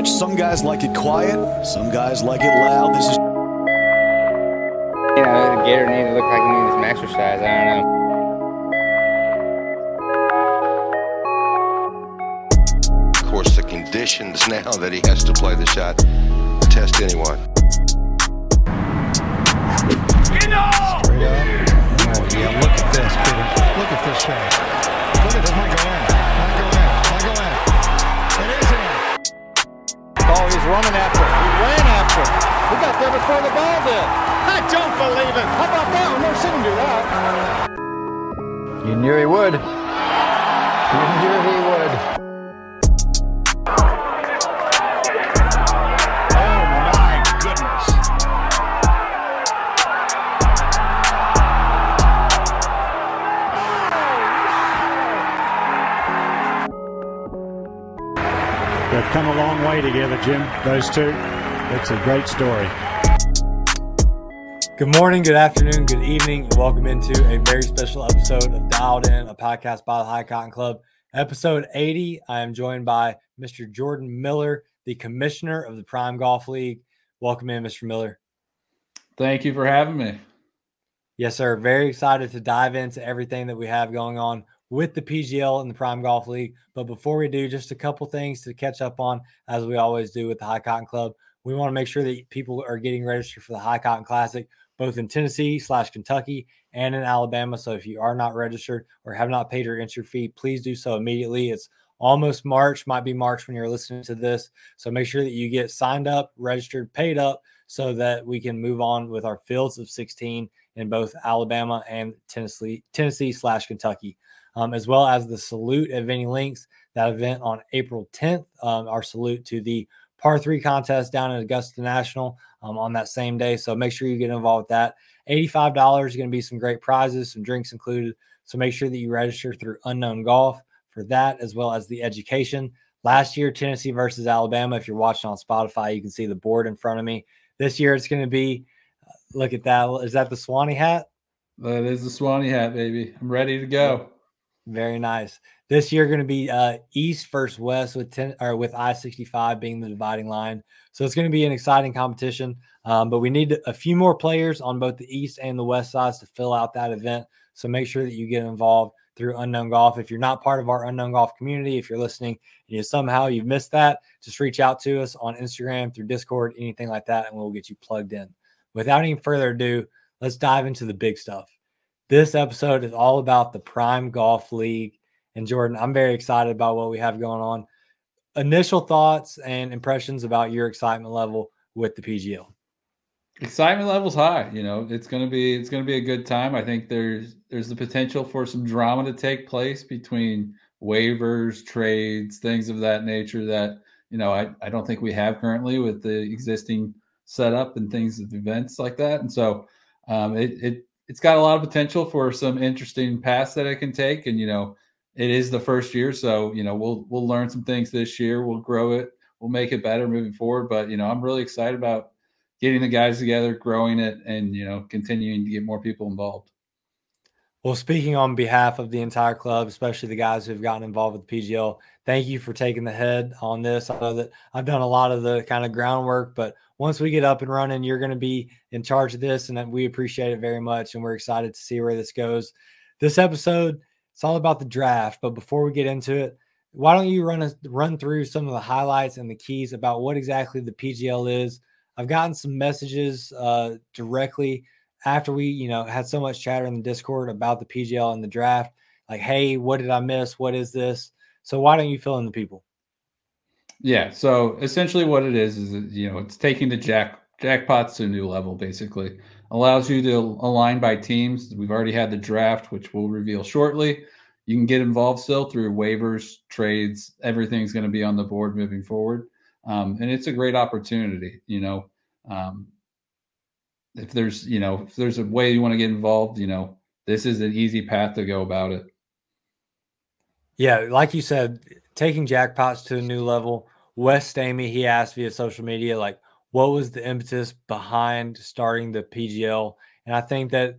Rich, some guys like it quiet, some guys like it loud. This is. You know, Gator needs to look like he needs some exercise. I don't know. Of course, the conditions now that he has to play the shot test anyone. Straight up. Oh, yeah, look at this, Peter. Look at this shot. Look at this. Might go in. He's running after it. He ran after it. He got there before the ball did. I don't believe it. How about that? I've never seen him do that. You knew he would. You knew he would. Together, Jim. Those two. It's a great story. Good morning, good afternoon, good evening, and welcome into a very special episode of Dialed In, a podcast by the High Cotton Club. Episode 80. I am joined by Mr. Jordan Miller, the commissioner of the Prime Golf League. Welcome in, Mr. Miller. Thank you for having me. Yes, sir. Very excited to dive into everything that we have going on with the PGL and the Prime Golf League. But before we do, just a couple things to catch up on, as we always do with the High Cotton Club. We want to make sure that people are getting registered for the High Cotton Classic, both in Tennessee slash Kentucky and in Alabama. So if you are not registered or have not paid your entry fee, please do so immediately. It's almost March, might be March when you're listening to this. So make sure that you get signed up, registered, paid up so that we can move on with our fields of 16 in both Alabama and Tennessee, Tennessee slash Kentucky, um, as well as the salute at Vinny Links, that event on April 10th. Um, our salute to the par three contest down at Augusta National um, on that same day. So make sure you get involved with that. $85 is going to be some great prizes, some drinks included. So make sure that you register through Unknown Golf for that, as well as the education. Last year, Tennessee versus Alabama. If you're watching on Spotify, you can see the board in front of me. This year, it's going to be uh, look at that. Is that the Swanee hat? That is the Swanee hat, baby. I'm ready to go. Very nice. This year going to be uh, East versus West with ten or with I sixty five being the dividing line. So it's going to be an exciting competition. Um, but we need a few more players on both the East and the West sides to fill out that event. So make sure that you get involved through Unknown Golf. If you're not part of our Unknown Golf community, if you're listening and you somehow you've missed that, just reach out to us on Instagram through Discord, anything like that, and we'll get you plugged in. Without any further ado, let's dive into the big stuff. This episode is all about the Prime Golf League. And Jordan, I'm very excited about what we have going on. Initial thoughts and impressions about your excitement level with the PGL. Excitement level's high. You know, it's gonna be it's gonna be a good time. I think there's there's the potential for some drama to take place between waivers, trades, things of that nature that you know I, I don't think we have currently with the existing setup and things of events like that. And so um, it it it's got a lot of potential for some interesting paths that it can take. And you know, it is the first year, so you know we'll we'll learn some things this year. We'll grow it. We'll make it better moving forward. But you know, I'm really excited about getting the guys together, growing it, and you know, continuing to get more people involved. Well, speaking on behalf of the entire club, especially the guys who've gotten involved with the PGL, thank you for taking the head on this. I know that I've done a lot of the kind of groundwork, but once we get up and running, you're going to be in charge of this, and we appreciate it very much. And we're excited to see where this goes. This episode, it's all about the draft. But before we get into it, why don't you run a, run through some of the highlights and the keys about what exactly the PGL is? I've gotten some messages uh, directly after we, you know, had so much chatter in the Discord about the PGL and the draft. Like, hey, what did I miss? What is this? So why don't you fill in the people? Yeah. So essentially, what it is is you know it's taking the jack jackpots to a new level. Basically, allows you to align by teams. We've already had the draft, which we'll reveal shortly. You can get involved still through waivers, trades. Everything's going to be on the board moving forward, um, and it's a great opportunity. You know, um, if there's you know if there's a way you want to get involved, you know, this is an easy path to go about it. Yeah, like you said, taking jackpots to a new level. Wes Stamey, he asked via social media, like, what was the impetus behind starting the PGL? And I think that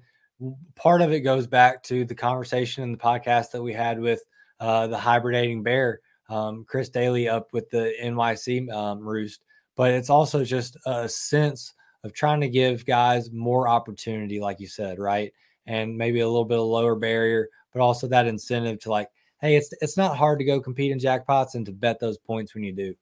part of it goes back to the conversation in the podcast that we had with uh, the hibernating bear um, Chris Daly up with the NYC um, Roost, but it's also just a sense of trying to give guys more opportunity, like you said, right? And maybe a little bit of lower barrier, but also that incentive to like, hey, it's it's not hard to go compete in jackpots and to bet those points when you do.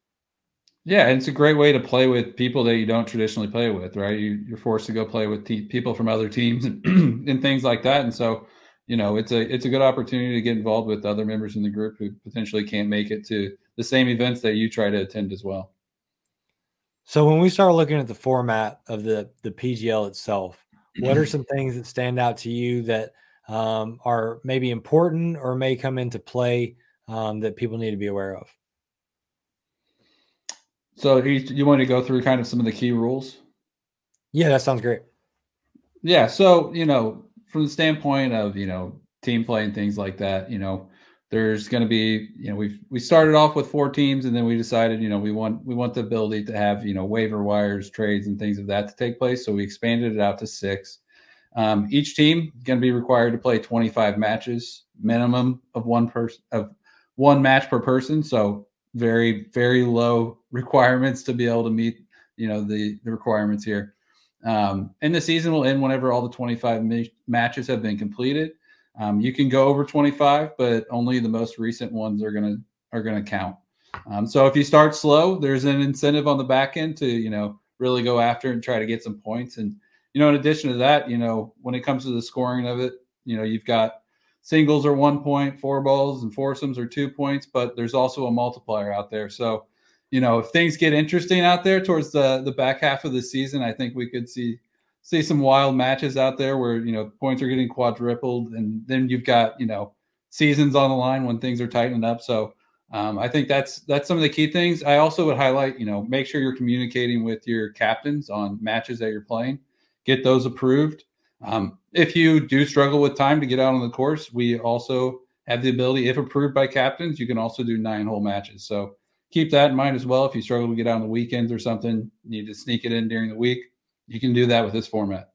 Yeah, and it's a great way to play with people that you don't traditionally play with, right? You, are forced to go play with te- people from other teams and, and things like that, and so you know it's a it's a good opportunity to get involved with other members in the group who potentially can't make it to the same events that you try to attend as well. So when we start looking at the format of the the PGL itself, what are some things that stand out to you that um, are maybe important or may come into play um, that people need to be aware of? So you, you want to go through kind of some of the key rules? Yeah, that sounds great. Yeah. So, you know, from the standpoint of, you know, team play and things like that, you know, there's going to be, you know, we've, we started off with four teams and then we decided, you know, we want, we want the ability to have, you know, waiver wires, trades and things of that to take place. So we expanded it out to six. Um, each team going to be required to play 25 matches, minimum of one person of one match per person. So very very low requirements to be able to meet you know the the requirements here um, and the season will end whenever all the 25 ma- matches have been completed um, you can go over 25 but only the most recent ones are gonna are gonna count um, so if you start slow there's an incentive on the back end to you know really go after and try to get some points and you know in addition to that you know when it comes to the scoring of it you know you've got singles are one point, four balls and foursomes are two points, but there's also a multiplier out there. So, you know, if things get interesting out there towards the the back half of the season, I think we could see see some wild matches out there where you know points are getting quadrupled, and then you've got you know seasons on the line when things are tightening up. So. Um, I think that's that's some of the key things. I also would highlight, you know, make sure you're communicating with your captains on matches that you're playing. Get those approved. Um, if you do struggle with time to get out on the course, we also have the ability, if approved by captains, you can also do nine hole matches. So keep that in mind as well. If you struggle to get out on the weekends or something, you need to sneak it in during the week, you can do that with this format.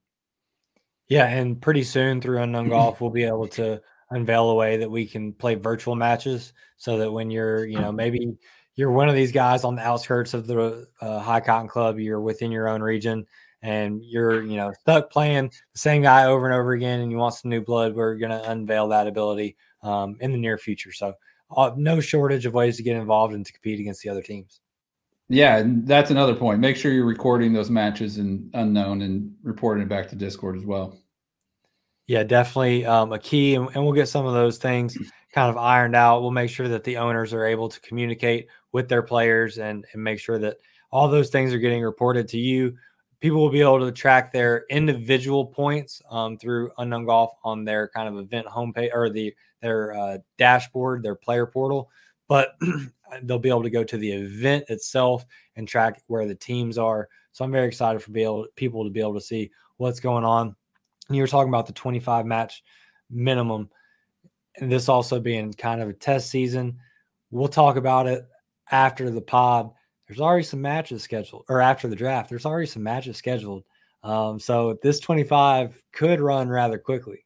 Yeah, and pretty soon through Unknown Golf, we'll be able to unveil a way that we can play virtual matches so that when you're, you know, maybe you're one of these guys on the outskirts of the uh, High Cotton Club, you're within your own region, and you're you know stuck playing the same guy over and over again and you want some new blood we're going to unveil that ability um, in the near future so uh, no shortage of ways to get involved and to compete against the other teams yeah that's another point. Make sure you're recording those matches and unknown and reporting it back to discord as well. Yeah definitely um, a key and, and we'll get some of those things kind of ironed out. We'll make sure that the owners are able to communicate with their players and, and make sure that all those things are getting reported to you. People will be able to track their individual points um, through Unknown Golf on their kind of event homepage or the their uh, dashboard, their player portal. But they'll be able to go to the event itself and track where the teams are. So I'm very excited for be able, people to be able to see what's going on. And you were talking about the 25 match minimum, and this also being kind of a test season. We'll talk about it after the pod there's already some matches scheduled, or after the draft, there's already some matches scheduled. Um, so this 25 could run rather quickly.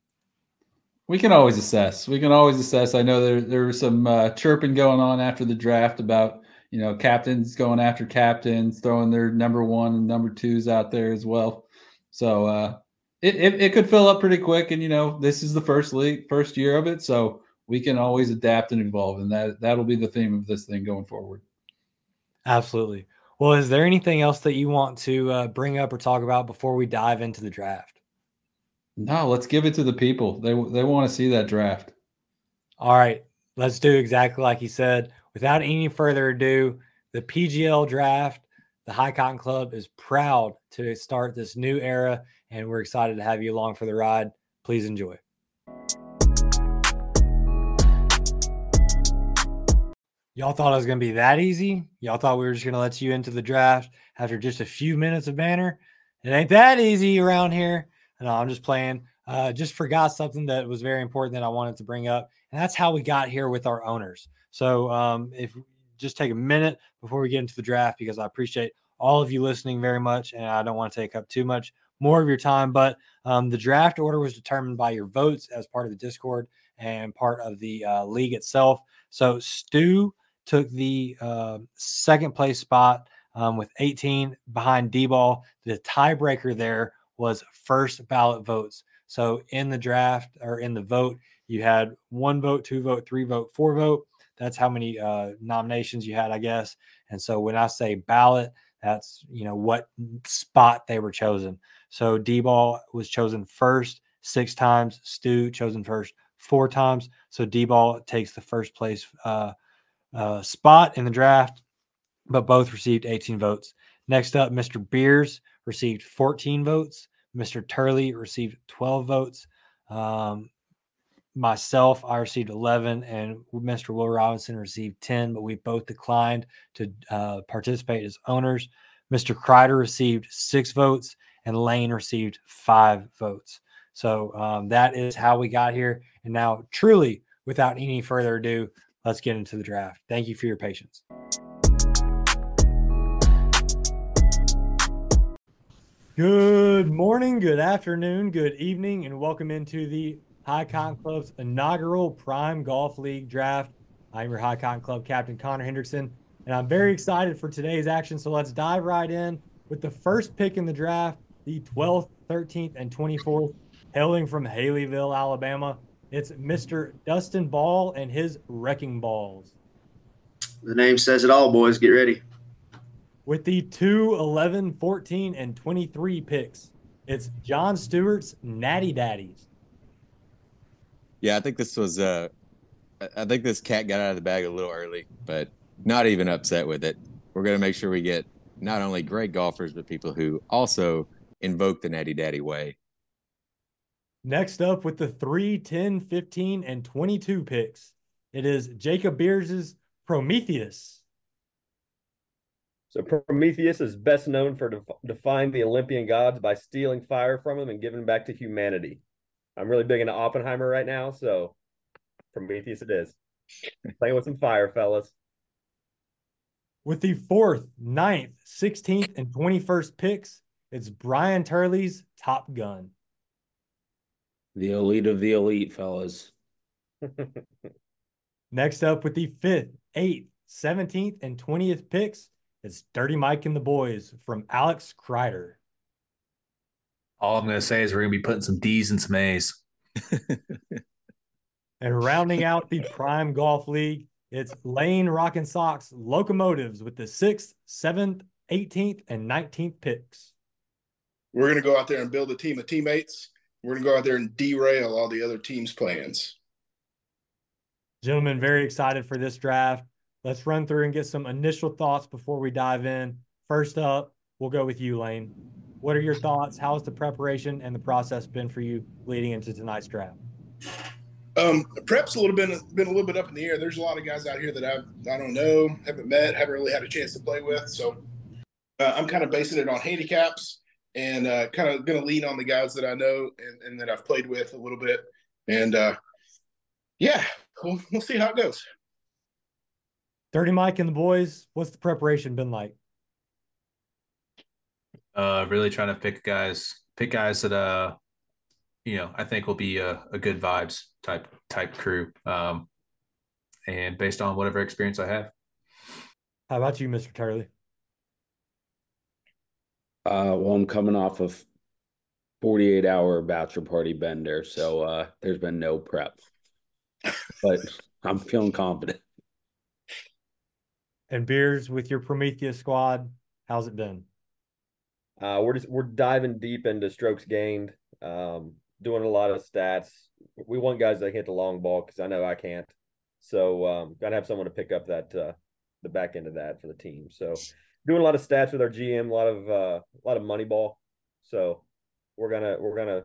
We can always assess. We can always assess. I know there there was some uh, chirping going on after the draft about you know captains going after captains, throwing their number one and number twos out there as well. So uh, it, it it could fill up pretty quick, and you know this is the first league, first year of it, so we can always adapt and evolve, and that that'll be the theme of this thing going forward. Absolutely. Well, is there anything else that you want to uh, bring up or talk about before we dive into the draft? No, let's give it to the people. They they want to see that draft. All right, let's do exactly like he said. Without any further ado, the PGL draft, the High Cotton Club is proud to start this new era, and we're excited to have you along for the ride. Please enjoy. Y'all thought it was going to be that easy? Y'all thought we were just going to let you into the draft after just a few minutes of banner? It ain't that easy around here. No, I'm just playing. Uh, just forgot something that was very important that I wanted to bring up, and that's how we got here with our owners. So, um, if just take a minute before we get into the draft, because I appreciate all of you listening very much, and I don't want to take up too much more of your time. But um, the draft order was determined by your votes as part of the Discord and part of the uh, league itself. So, Stu took the uh, second place spot um, with 18 behind D ball. The tiebreaker there was first ballot votes. So in the draft or in the vote, you had one vote, two vote, three vote, four vote. That's how many uh, nominations you had, I guess. And so when I say ballot, that's you know what spot they were chosen. So D ball was chosen first six times. Stu chosen first four times. So D ball takes the first place uh, uh, spot in the draft, but both received 18 votes. Next up, Mr. Beers received 14 votes. Mr. Turley received 12 votes. Um, myself, I received 11, and Mr. Will Robinson received 10, but we both declined to uh, participate as owners. Mr. Kreider received six votes, and Lane received five votes. So um, that is how we got here. And now, truly, without any further ado, let's get into the draft. Thank you for your patience. Good morning, good afternoon, good evening, and welcome into the High Cotton Club's inaugural Prime Golf League draft. I'm your High Cotton Club captain, Connor Hendrickson, and I'm very excited for today's action. So let's dive right in with the first pick in the draft, the 12th, 13th, and 24th, hailing from Haleyville, Alabama. It's Mr. Dustin Ball and his Wrecking Balls. The name says it all, boys. Get ready with the 2, 11, 14, and 23 picks. It's John Stewart's Natty Daddies. Yeah, I think this was uh I think this cat got out of the bag a little early, but not even upset with it. We're going to make sure we get not only great golfers but people who also invoke the Natty Daddy way. Next up with the 3, 10, 15, and 22 picks, it is Jacob Beers's Prometheus. So Prometheus is best known for def- defying the Olympian gods by stealing fire from them and giving back to humanity. I'm really big into Oppenheimer right now, so Prometheus it is. Playing with some fire, fellas. With the fourth, ninth, 16th, and 21st picks, it's Brian Turley's Top Gun. The elite of the elite, fellas. Next up with the fifth, eighth, 17th, and 20th picks, it's Dirty Mike and the Boys from Alex Kreider. All I'm going to say is we're going to be putting some D's and some A's. and rounding out the Prime Golf League, it's Lane Rockin' Sox Locomotives with the sixth, seventh, 18th, and 19th picks. We're going to go out there and build a team of teammates. We're going to go out there and derail all the other teams' plans. Gentlemen, very excited for this draft. Let's run through and get some initial thoughts before we dive in. First up, we'll go with you, Lane. What are your thoughts? How has the preparation and the process been for you leading into tonight's draft? Um, prep's a little bit been a little bit up in the air. There's a lot of guys out here that I've I don't know, haven't met, haven't really had a chance to play with. So uh, I'm kind of basing it on handicaps and uh, kind of going to lean on the guys that I know and, and, that I've played with a little bit. And uh, yeah, we'll, we'll see how it goes. Dirty Mike and the boys, what's the preparation been like? Uh, really trying to pick guys, pick guys that uh, you know, I think will be a, a good vibes type type crew. Um, and based on whatever experience I have. How about you, Mr. Turley? Uh, well, I'm coming off of 48 hour bachelor party bender, so uh, there's been no prep, but I'm feeling confident and beers with your Prometheus squad. How's it been? Uh, we're just we're diving deep into strokes gained, um, doing a lot of stats. We want guys that hit the long ball because I know I can't. So um, gotta have someone to pick up that uh, the back end of that for the team. So doing a lot of stats with our GM, a lot of uh, a lot of money ball. So we're gonna we're gonna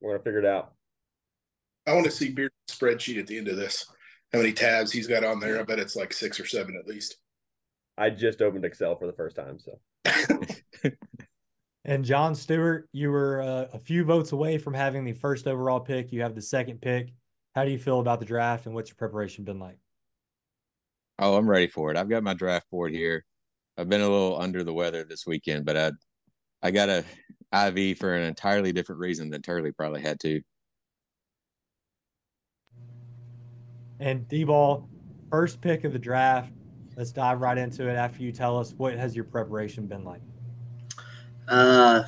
we're gonna figure it out. I want to see beer spreadsheet at the end of this how many tabs he's got on there. I bet it's like six or seven at least. I just opened Excel for the first time, so. and John Stewart, you were uh, a few votes away from having the first overall pick. You have the second pick. How do you feel about the draft, and what's your preparation been like? Oh, I'm ready for it. I've got my draft board here. I've been a little under the weather this weekend, but I, I got a IV for an entirely different reason than Turley probably had to. And D ball first pick of the draft. Let's dive right into it after you tell us what has your preparation been like. Uh,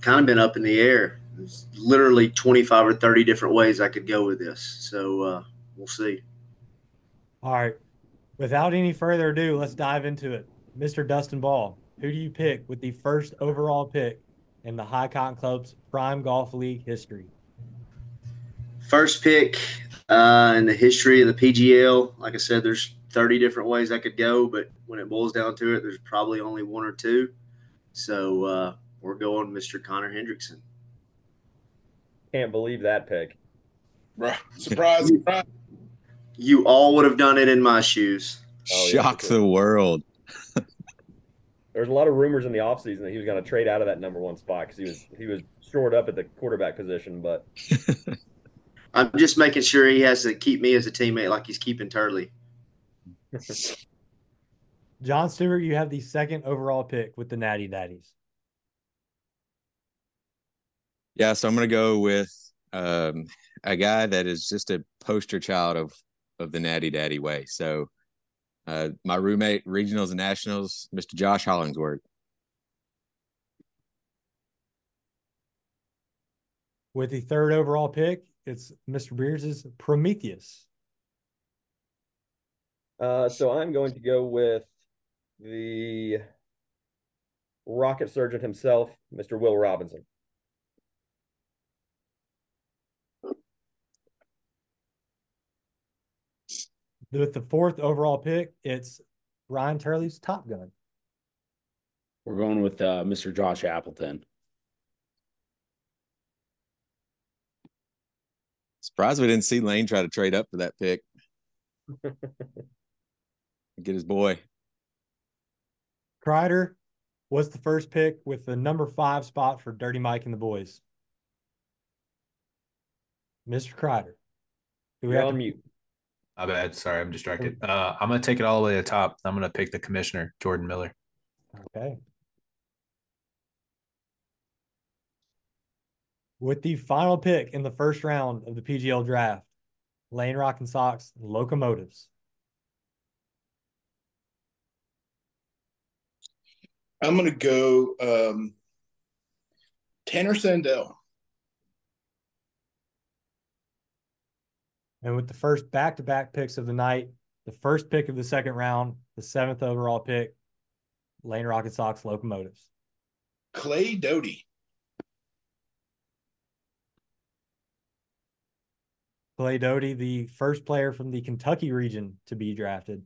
kind of been up in the air. There's literally 25 or 30 different ways I could go with this. So uh, we'll see. All right. Without any further ado, let's dive into it. Mr. Dustin Ball, who do you pick with the first overall pick in the High Cotton Club's Prime Golf League history? First pick uh, in the history of the PGL. Like I said, there's 30 different ways I could go, but when it boils down to it, there's probably only one or two. So uh, we're going Mr. Connor Hendrickson. Can't believe that pick. Surprise, surprise. You all would have done it in my shoes. Oh, yeah, Shock sure. the world. There's a lot of rumors in the offseason that he was going to trade out of that number one spot because he was he was shored up at the quarterback position. But I'm just making sure he has to keep me as a teammate like he's keeping Turley. John Stewart, you have the second overall pick with the Natty Daddies. Yeah, so I'm gonna go with um, a guy that is just a poster child of of the Natty Daddy way. So, uh, my roommate, regionals and nationals, Mr. Josh Hollingsworth. With the third overall pick, it's Mr. Beers' Prometheus. uh, so I'm going to go with the rocket surgeon himself, Mr. Will Robinson. With the fourth overall pick, it's Ryan Turley's Top Gun. We're going with uh, Mr. Josh Appleton. Surprised we didn't see Lane try to trade up for that pick. Get his boy. Kreider was the first pick with the number five spot for Dirty Mike and the boys. Mr. Kreider. Do we You're have on to- mute. My bad. Sorry, I'm distracted. Uh, I'm gonna take it all the way to the top. I'm gonna pick the commissioner, Jordan Miller. Okay. With the final pick in the first round of the PGL draft, Lane Rock and Sox Locomotives. I'm going to go um, Tanner Sandell. And with the first back to back picks of the night, the first pick of the second round, the seventh overall pick, Lane Rocket Sox Locomotives. Clay Doty. Clay Doty, the first player from the Kentucky region to be drafted.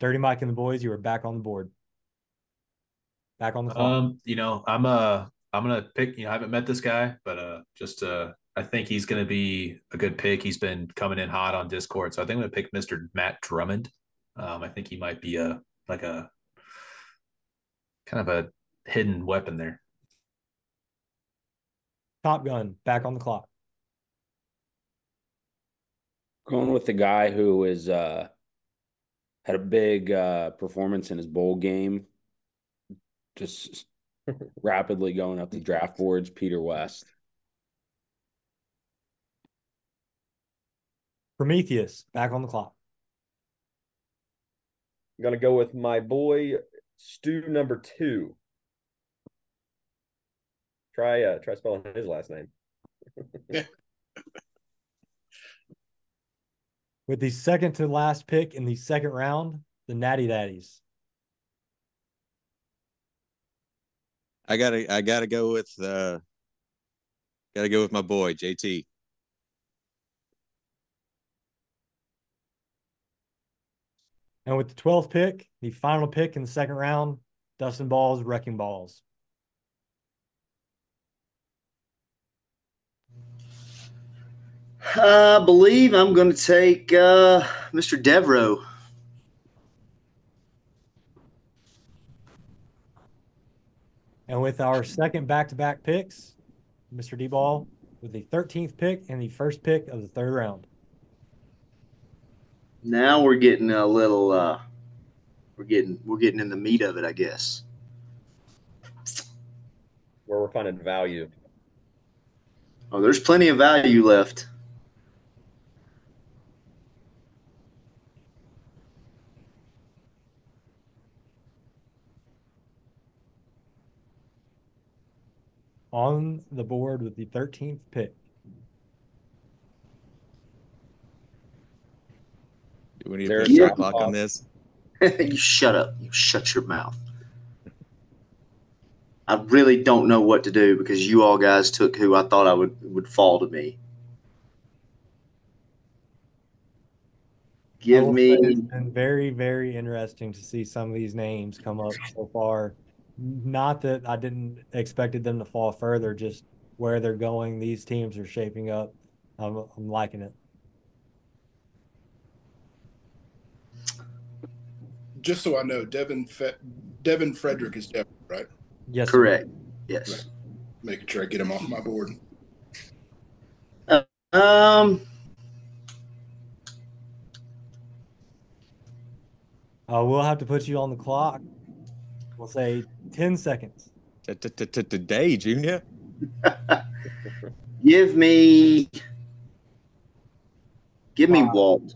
Dirty Mike and the boys, you are back on the board. Back on the clock. Um, you know, I'm uh I'm gonna pick, you know, I haven't met this guy, but uh just uh I think he's gonna be a good pick. He's been coming in hot on Discord. So I think I'm gonna pick Mr. Matt Drummond. Um, I think he might be a like a kind of a hidden weapon there. Top Gun, back on the clock. Going with the guy who is uh had a big uh performance in his bowl game. Just rapidly going up the draft boards, Peter West. Prometheus, back on the clock. I'm gonna go with my boy Stu number two. Try uh try spelling his last name. With the second to last pick in the second round, the Natty Daddies. I gotta I gotta go with uh gotta go with my boy, JT. And with the 12th pick, the final pick in the second round, Dustin Balls, Wrecking Balls. I believe I'm going to take uh, Mr. Devereaux. And with our second back to back picks, Mr. D Ball with the 13th pick and the first pick of the third round. Now we're getting a little. Uh, we're getting we're getting in the meat of it, I guess. Where we're finding value. Oh, there's plenty of value left. On the board with the 13th pick. Do we need There to put a it shot clock on this? you shut up. You shut your mouth. I really don't know what to do because you all guys took who I thought I would would fall to me. Give me It's been very, very interesting to see some of these names come up so far. Not that I didn't expected them to fall further, just where they're going. These teams are shaping up. I'm, I'm liking it. Just so I know, Devin Fe- Devin Frederick is Devin, right? Yes, sir. correct. Yes. Making sure I get him off my board. Um. Uh, we'll have to put you on the clock. We'll say 10 seconds. Today, Junior. Give me. Give me Walt.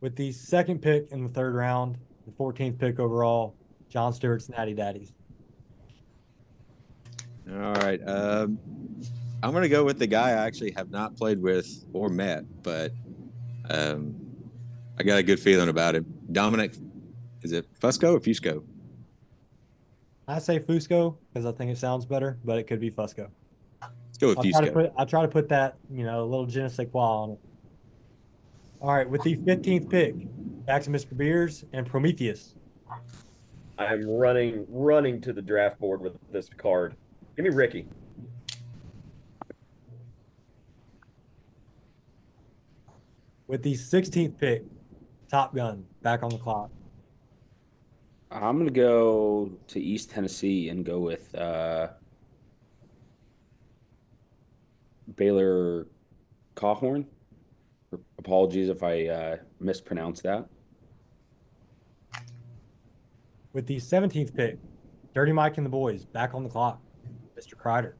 With the second pick in the third round, the 14th pick overall, John Stewart's Natty Daddies. All right. Um, I'm going to go with the guy I actually have not played with or met, but um, I got a good feeling about him. Dominic, is it Fusco or Fusco? I say Fusco because I think it sounds better, but it could be Fusco. Let's go with I'll try to Fusco. put I try to put that, you know, a little je ne sais quoi on it. All right, with the 15th pick, back to Mr. Beers and Prometheus. I'm running running to the draft board with this card. Give me Ricky. With the 16th pick, Top Gun, back on the clock. I'm gonna go to East Tennessee and go with uh, Baylor Cawhorn. Apologies if I uh, mispronounced that. With the 17th pick, Dirty Mike and the boys, back on the clock. Mr. Kreider.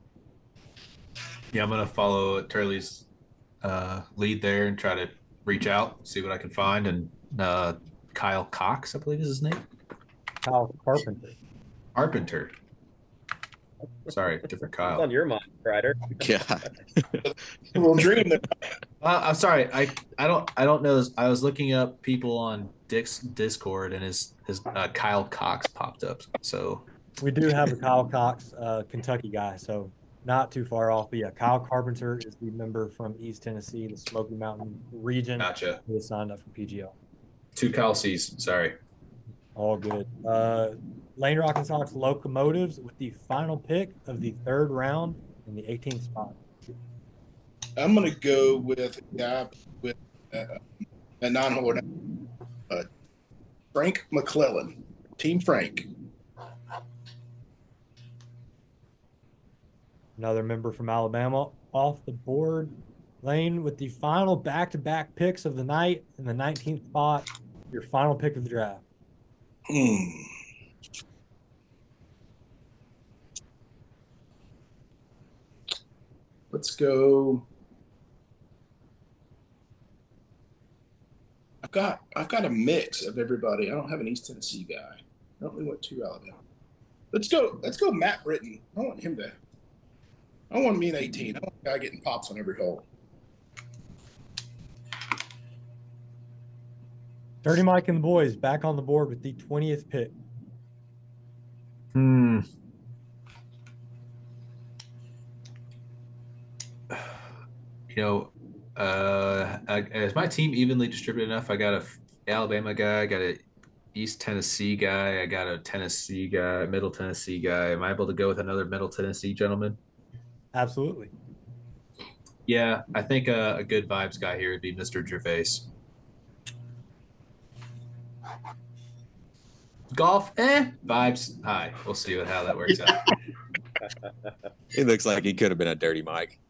Yeah, I'm gonna follow Turley's uh, lead there and try to reach out, see what I can find. And uh, Kyle Cox, I believe is his name. Kyle Carpenter. Carpenter. Sorry, different It's Kyle. on your mind, Ryder. Yeah. We'll dream that. Uh, I'm sorry. I I don't I don't know. I was looking up people on Dick's Discord, and his his uh, Kyle Cox popped up. So We do have a Kyle Cox, uh, Kentucky guy, so not too far off. But yeah, Kyle Carpenter is the member from East Tennessee, the Smoky Mountain region. Gotcha. Who has signed up for PGL. two Kyle C's. Sorry. All good. Uh, Lane Rock and Sox Locomotives with the final pick of the third round in the 18th spot. I'm gonna go with a guy with uh, a non-holder, uh, Frank McClellan, Team Frank. Another member from Alabama off the board. Lane with the final back to back picks of the night in the 19th spot. Your final pick of the draft. Hmm. Let's go. I've got I've got a mix of everybody. I don't have an East Tennessee guy. I only went to Alabama. Let's go. Let's go. Matt Britton. I want him to. I want me an 18. I want a guy getting pops on every hole. Dirty Mike and the boys back on the board with the 20th pick. Hmm. You know, uh, I, is my team evenly distributed enough? I got a Alabama guy, I got a East Tennessee guy, I got a Tennessee guy, Middle Tennessee guy. Am I able to go with another Middle Tennessee gentleman? Absolutely. Yeah, I think a, a good vibes guy here would be Mr. Gervais. Golf, eh? Vibes, high. We'll see what how that works out. He looks like he could have been a dirty Mike.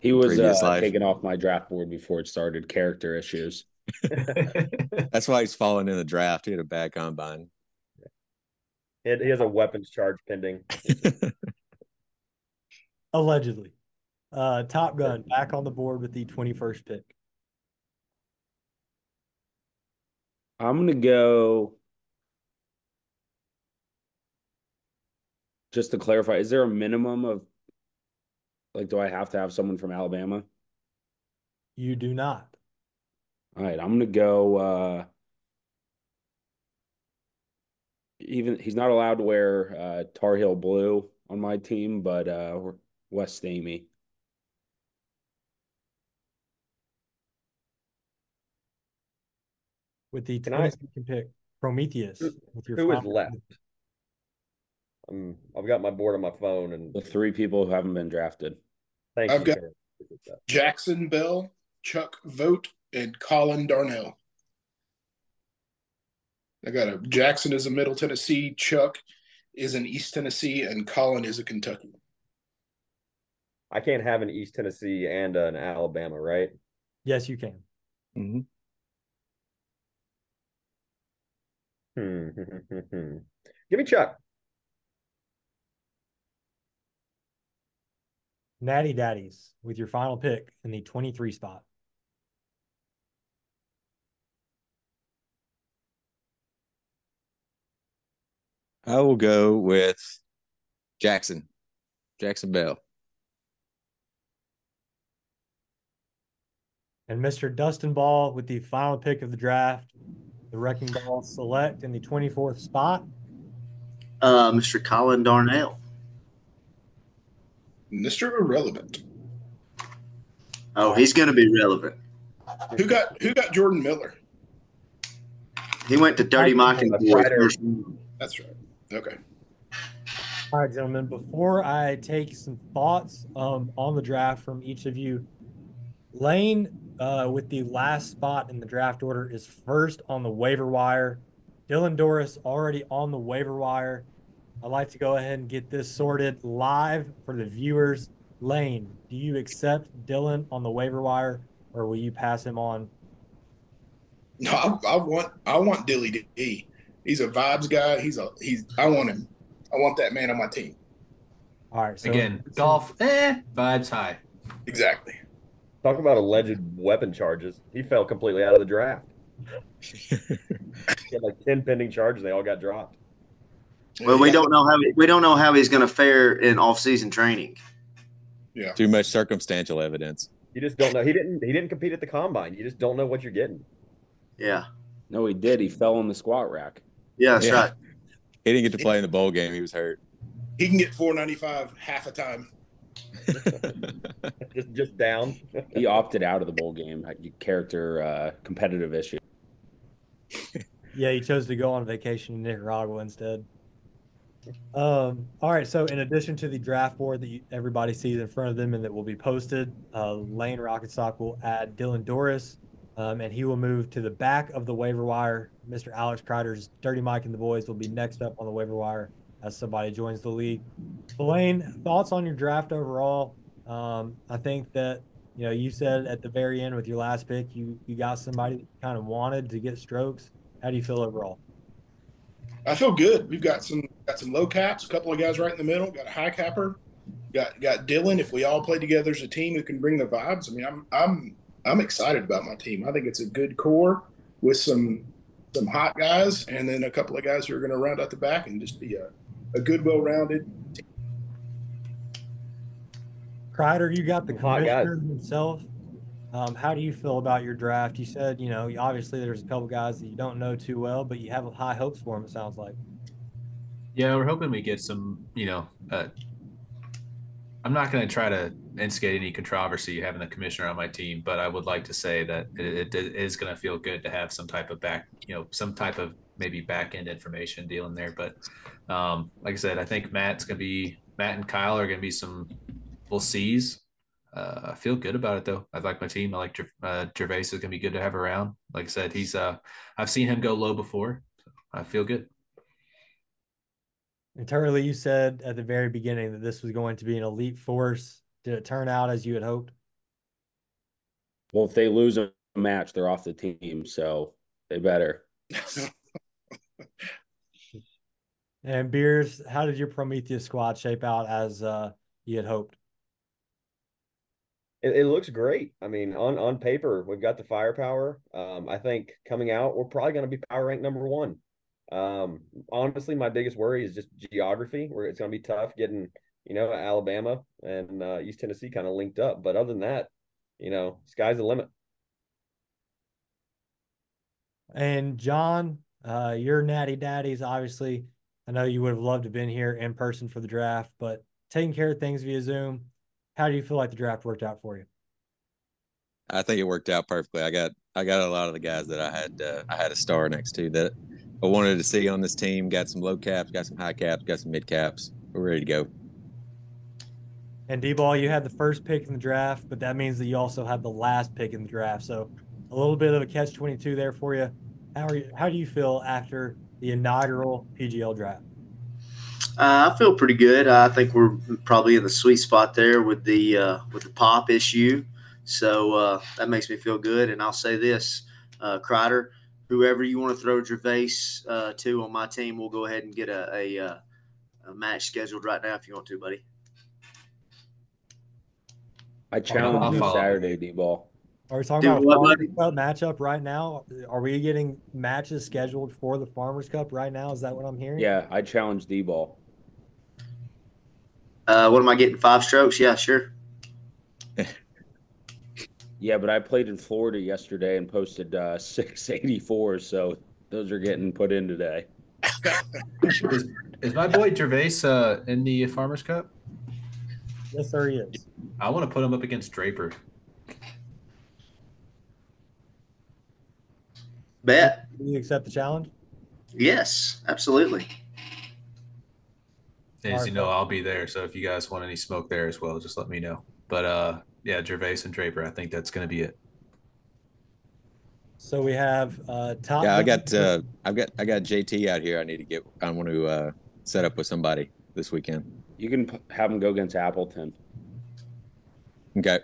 He was uh, life. taken off my draft board before it started. Character issues. That's why he's falling in the draft. He had a bad combine. He he has a weapons charge pending. Allegedly. Uh, Top Gun back on the board with the 21st pick. I'm going to go. Just to clarify, is there a minimum of like, do I have to have someone from Alabama? You do not. All right, I'm gonna go. Uh, even he's not allowed to wear uh, Tar Heel blue on my team, but uh, Wes Stamey. With the Can I- 22nd pick, Prometheus. Who- with your Who is final- left? Um, I've got my board on my phone, and The three people who haven't been drafted. thank I've you. got- Karen. Appreciate that. Jackson Bell, Chuck Vote, and Colin Darnell. I got a Jackson is a Middle Tennessee, Chuck is an East Tennessee, and Colin is a Kentucky. I can't have an East Tennessee and an Alabama, right? Yes, you can. Hmm. Give me Chuck. Natty Daddies with your final pick in the 23 spot. I will go with Jackson, Jackson Bell. And Mr. Dustin Ball with the final pick of the draft. The Wrecking Ball select in the 24th spot. Uh, Mr. Colin Darnell. Mr. Irrelevant. Oh, he's going to be relevant. Who got who got Jordan Miller? He went to Dirty Mike and the Ryder. That's right. Okay. All right, gentlemen, before I take some thoughts um, on the draft from each of you, Lane, uh, with the last spot in the draft order, is first on the waiver wire. Dylan Doris already on the waiver wire. I'd like to go ahead and get this sorted live for the viewers. Lane, do you accept Dylan on the waiver wire, or will you pass him on? No, I, I want I want Dilly D. He's a vibes guy. He's a he's I want him. I want that man on my team. All right. So Again, golf, eh, vibes high. Exactly. Talk about alleged weapon charges. He fell completely out of the draft. he had like ten pending charges. They all got dropped. Well, we don't know how we don't know how he's going to fare in off-season training. Yeah. Too much circumstantial evidence. You just don't know. He didn't. He didn't compete at the combine. You just don't know what you're getting. Yeah. No, he did. He fell on the squat rack. Yeah, that's Yeah. right. He didn't get to play in the bowl game. He was hurt. He can get four ninety five half a time. just just down. He opted out of the bowl game. Character uh, competitive issue. Yeah, he chose to go on vacation in Nicaragua instead. Um, all right. So, in addition to the draft board that you, everybody sees in front of them and that will be posted, uh, Lane Rocket Stock will add Dylan Doris, um, and he will move to the back of the waiver wire. Mr. Alex Kreider's Dirty Mike and the boys will be next up on the waiver wire as somebody joins the league. Lane, thoughts on your draft overall? Um, I think that you know you said at the very end with your last pick, you you got somebody that you kind of wanted to get strokes. How do you feel overall? I feel good. We've got some got some low caps, a couple of guys right in the middle, got a high capper, got got Dylan. If we all play together as a team who can bring the vibes, I mean, I'm I'm I'm excited about my team. I think it's a good core with some some hot guys, and then a couple of guys who are going to round out the back and just be a, a good, well rounded. Kreider, you got the Hot commissioner himself. Um, how do you feel about your draft? You said, you know, obviously there's a couple guys that you don't know too well, but you have high hopes for them. It sounds like. Yeah, we're hoping we get some, you know, uh, I'm not going to try to instigate any controversy having the commissioner on my team, but I would like to say that it, it is going to feel good to have some type of back, you know, some type of maybe back end information dealing there. But um, like I said, I think Matt's going to be, Matt and Kyle are going to be some, we'll sees. Uh, I feel good about it though. I like my team. I like uh, Gervais is going to be good to have around. Like I said, he's, uh, I've seen him go low before. So I feel good. And Turley, you said at the very beginning that this was going to be an elite force. Did it turn out as you had hoped? Well, if they lose a match, they're off the team, so they better. And Beers, how did your Prometheus squad shape out as uh, you had hoped? It, it looks great. I mean, on on paper, we've got the firepower. Um, I think coming out, we're probably going to be power rank number one. Um, honestly, my biggest worry is just geography, where it's going to be tough getting, you know, Alabama and uh, East Tennessee kind of linked up. But other than that, you know, sky's the limit. And John, uh, your natty daddies, obviously, I know you would have loved to have been here in person for the draft, but taking care of things via Zoom, how do you feel like the draft worked out for you? I think it worked out perfectly. I got I got a lot of the guys that I had uh, I had a star next to that I wanted to see on this team. Got some low caps, got some high caps, got some mid caps. We're ready to go. And D-ball, you had the first pick in the draft, but that means that you also had the last pick in the draft. So a little bit of a catch twenty two there for you. How are you, how do you feel after the inaugural PGL draft? Uh, I feel pretty good. I think we're probably in the sweet spot there with the uh, with the pop issue. So uh, that makes me feel good. And I'll say this, uh, Kreider, whoever you want to throw Gervais uh, to on my team, we'll go ahead and get a, a, uh, a match scheduled right now if you want to, buddy. I challenge you Saturday, D-ball. Are we talking Dude, about Farmers Cup matchup right now? Are we getting matches scheduled for the Farmers Cup right now? Is that what I'm hearing? Yeah, I challenge D-ball. Uh, what am I getting? Five strokes? Yeah, sure. yeah, but I played in Florida yesterday and posted uh, 684, so those are getting put in today. is, is, my boy Gervais uh, in the Farmers Cup? Yes, sir, he is. I want to put him up against Draper. Bet. Do you accept the challenge? Yes, absolutely. As you know, I'll be there. So if you guys want any smoke there as well, just let me know. But uh yeah, Gervais and Draper, I think that's gonna be it. So we have uh top Yeah, I got uh I've got I got JT out here. I need to get I want to uh set up with somebody this weekend. You can have him go against Appleton. Okay.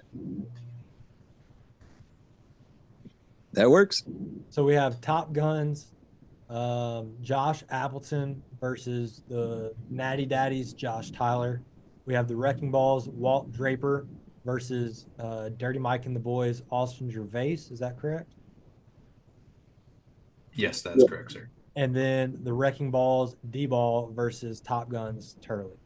That works. So we have Top Guns, um, Josh Appleton versus the Natty Daddies, Josh Tyler. We have the Wrecking Balls, Walt Draper versus uh, Dirty Mike and the Boys, Austin Gervais. Is that correct? Yes, that's yeah. correct, sir. And then the Wrecking Balls, D Ball versus Top Guns, Turley.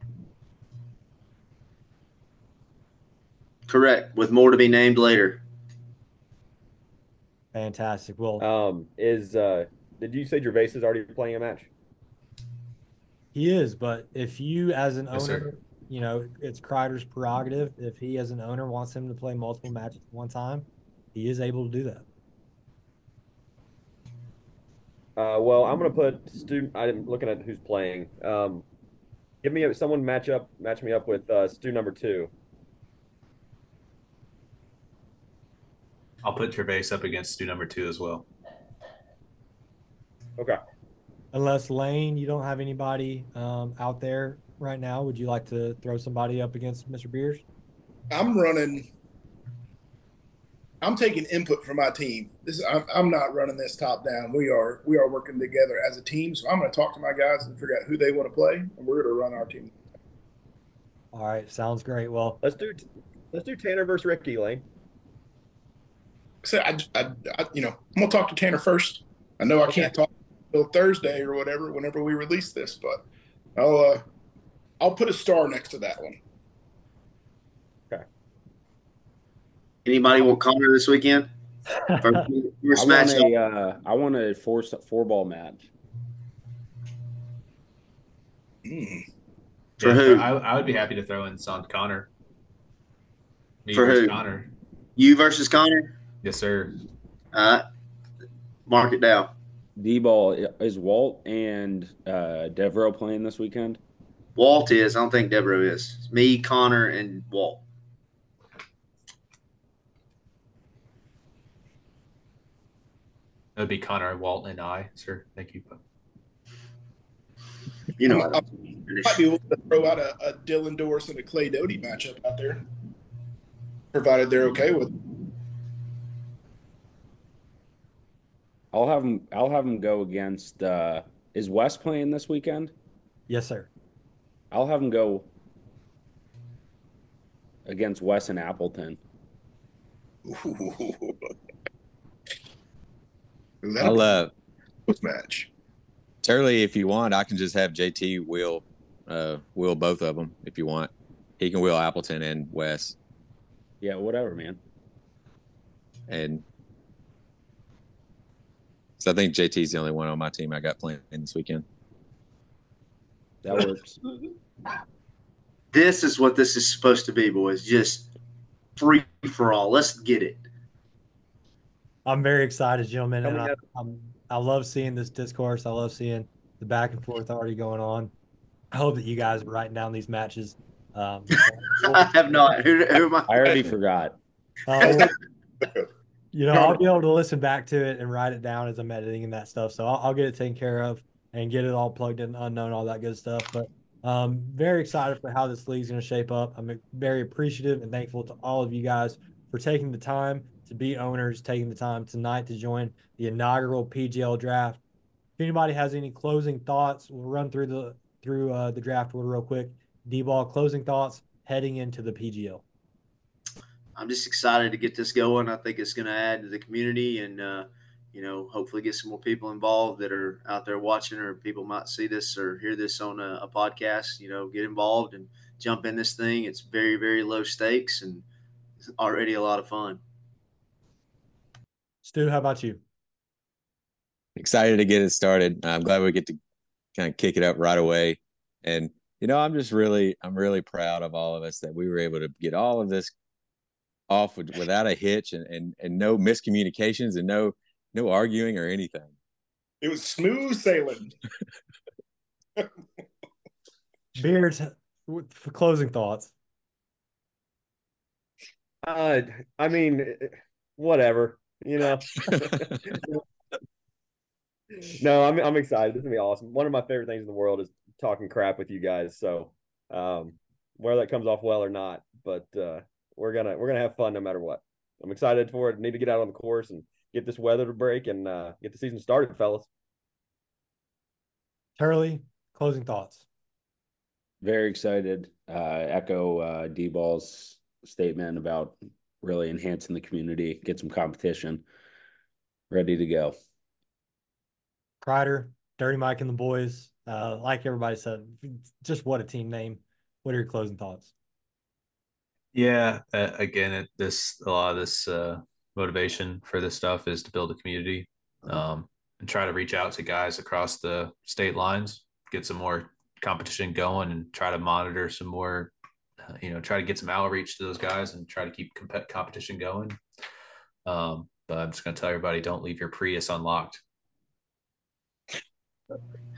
Correct, with more to be named later. Fantastic. Well, um, is uh, did you say Gervais is already playing a match? He is, but if you, as an yes, owner, sir. you know it's Kreider's prerogative. If he, as an owner, wants him to play multiple matches at one time, he is able to do that. Uh, well, I'm going to put Stu. I'm looking at who's playing. Um, give me a, someone match up, match me up with uh, Stu number two. I'll put Gervais up against Stu number two as well. Okay. Unless Lane, you don't have anybody um, out there right now. Would you like to throw somebody up against Mr. Beers? I'm running. I'm taking input from my team. This I'm, I'm not running this top down. We are we are working together as a team. So I'm going to talk to my guys and figure out who they want to play, and we're going to run our team. All right, sounds great. Well, let's do let's do Tanner versus Ricky Lane. So I, I, I, you know, I'm gonna talk to Tanner first. I know I okay. can't talk until Thursday or whatever, whenever we release this, but I'll, uh, I'll put a star next to that one. Okay. Anybody want Connor this weekend? First, first I match. Want a, uh, I want a four four ball match. Mm. For yeah, who? I, I, would be happy to throw in some Connor. Me for who? Connor. You versus Connor. Yes, sir. Uh, mark it down. D ball is Walt and uh, Devereaux playing this weekend. Walt is. I don't think Devereaux is. It's me, Connor, and Walt. That would be Connor, Walt, and I, sir. Thank you. You know, I might be able to throw out a, a Dylan Doris and a Clay Doty matchup out there, provided they're okay with. It. I'll have him. I'll have him go against. Uh, is West playing this weekend? Yes, sir. I'll have him go against Wes and Appleton. I'll uh, match. Turley, if you want, I can just have JT wheel uh, wheel both of them if you want. He can wheel Appleton and Wes. Yeah, whatever, man. And so I think JT's the only one on my team I got playing this weekend. That works. This is what this is supposed to be, boys. Just free for all. Let's get it. I'm very excited, gentlemen, and I, I'm, I love seeing this discourse. I love seeing the back and forth already going on. I hope that you guys are writing down these matches. Um, I have not. Who, who am I? I already forgot. uh, you know, I'll be able to listen back to it and write it down as I'm editing and that stuff. So I'll, I'll get it taken care of and get it all plugged in, unknown, all that good stuff. But um, very excited for how this league's going to shape up. I'm very appreciative and thankful to all of you guys for taking the time to be owners, taking the time tonight to join the inaugural PGL draft. If anybody has any closing thoughts, we'll run through the through uh, the draft order real quick. D-ball closing thoughts heading into the PGL. I'm just excited to get this going. I think it's going to add to the community and, uh, you know, hopefully get some more people involved that are out there watching or people might see this or hear this on a, a podcast, you know, get involved and jump in this thing. It's very, very low stakes and it's already a lot of fun. Stu, how about you? Excited to get it started. I'm glad we get to kind of kick it up right away. And you know, I'm just really, I'm really proud of all of us that we were able to get all of this off with, without a hitch and, and and no miscommunications and no no arguing or anything. It was smooth sailing. Beards, for closing thoughts. Uh, I mean, whatever, you know. no, I'm I'm excited. This is gonna be awesome. One of my favorite things in the world is talking crap with you guys. So, um, whether that comes off well or not, but uh, we're gonna we're gonna have fun no matter what. I'm excited for it. Need to get out on the course and get this weather to break and uh, get the season started, fellas. Turley, closing thoughts. Very excited. Uh, echo uh, D Ball's statement about really enhancing the community, get some competition. Ready to go. Kreider, Dirty Mike and the boys. Uh, like everybody said, just what a team name. What are your closing thoughts? Yeah, uh, again, it, this a lot of this uh, motivation for this stuff is to build a community um, and try to reach out to guys across the state lines, get some more competition going, and try to monitor some more. Uh, you know, try to get some outreach to those guys and try to keep comp- competition going. Um, but I'm just going to tell everybody: don't leave your Prius unlocked.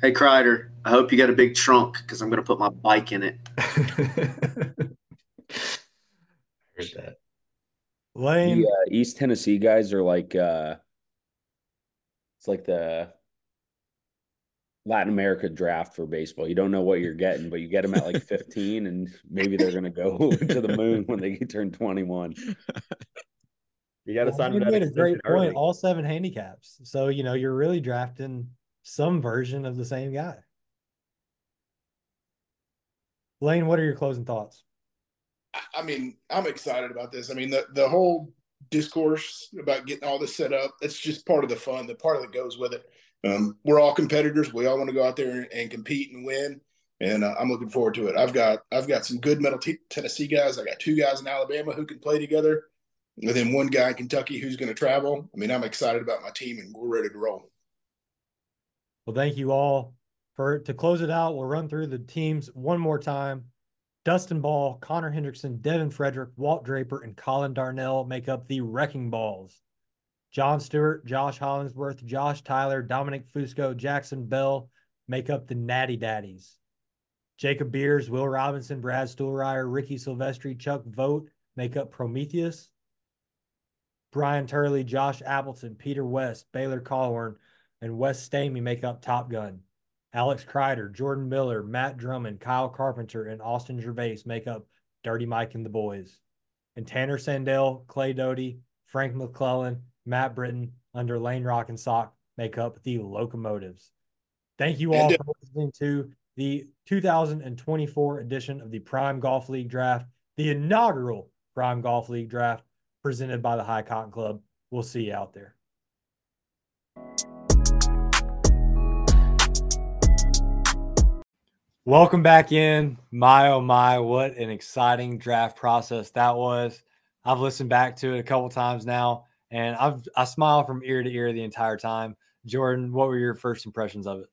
Hey Kreider, I hope you got a big trunk because I'm going to put my bike in it. Heard that. Lane, The uh, East Tennessee guys are like uh it's like the Latin America draft for baseball. You don't know what you're getting, but you get them at like 15 and maybe they're going to go to the moon when they turn 21. You got to well, sign you them made a great early. point. All seven handicaps. So, you know, you're really drafting some version of the same guy. Lane, what are your closing thoughts? I mean, I'm excited about this. I mean, the the whole discourse about getting all this set up, it's just part of the fun, the part that goes with it. Um, we're all competitors. We all want to go out there and, and compete and win. And uh, I'm looking forward to it. I've got I've got some good Middle T- Tennessee guys. I got two guys in Alabama who can play together, and then one guy in Kentucky who's going to travel. I mean, I'm excited about my team, and we're ready to roll. Well, thank you all for to close it out. We'll run through the teams one more time. Dustin Ball, Connor Hendrickson, Devin Frederick, Walt Draper, and Colin Darnell make up the Wrecking Balls. John Stewart, Josh Hollingsworth, Josh Tyler, Dominic Fusco, Jackson Bell make up the Natty Daddies. Jacob Beers, Will Robinson, Brad Stuhlreier, Ricky Silvestri, Chuck Vogt make up Prometheus. Brian Turley, Josh Appleton, Peter West, Baylor Collhorn, and Wes Stamey make up Top Gun. Alex Kreider, Jordan Miller, Matt Drummond, Kyle Carpenter, and Austin Gervais make up Dirty Mike and the Boys. And Tanner Sandell, Clay Doty, Frank McClellan, Matt Britton, under Lane Rock and Sock make up the Locomotives. Thank you all uh, for listening to the 2024 edition of the Prime Golf League Draft, the inaugural Prime Golf League Draft presented by the High Cotton Club. We'll see you out there. Welcome back in. My oh my, what an exciting draft process that was. I've listened back to it a couple times now, and I've I smile from ear to ear the entire time. Jordan, what were your first impressions of it?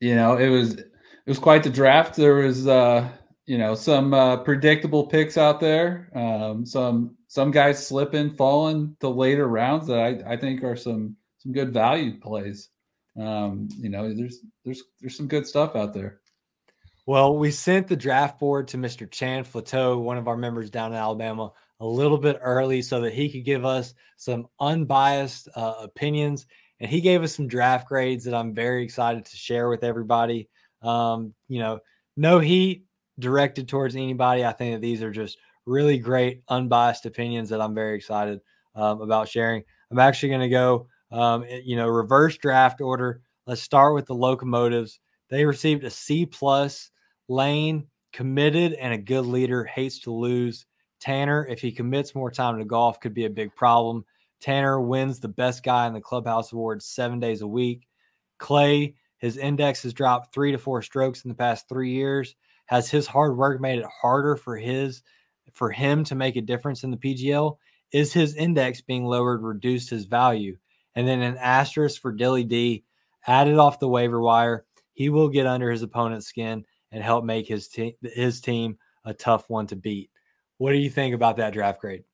You know, it was it was quite the draft. There was uh, you know, some uh, predictable picks out there. Um, some some guys slipping, falling to later rounds that I, I think are some some good value plays. Um, you know, there's there's there's some good stuff out there. Well, we sent the draft board to Mr. Chan Flateau, one of our members down in Alabama, a little bit early so that he could give us some unbiased uh, opinions. And he gave us some draft grades that I'm very excited to share with everybody. Um, you know, no heat directed towards anybody. I think that these are just really great, unbiased opinions that I'm very excited um, about sharing. I'm actually going to go, um, you know, reverse draft order. Let's start with the locomotives. They received a C plus Lane, committed and a good leader, hates to lose. Tanner, if he commits more time to golf, could be a big problem. Tanner wins the best guy in the clubhouse award seven days a week. Clay, his index has dropped three to four strokes in the past three years. Has his hard work made it harder for his for him to make a difference in the PGL? Is his index being lowered reduced his value? And then an asterisk for Dilly D, added off the waiver wire. He will get under his opponent's skin and help make his team his team a tough one to beat. What do you think about that draft grade?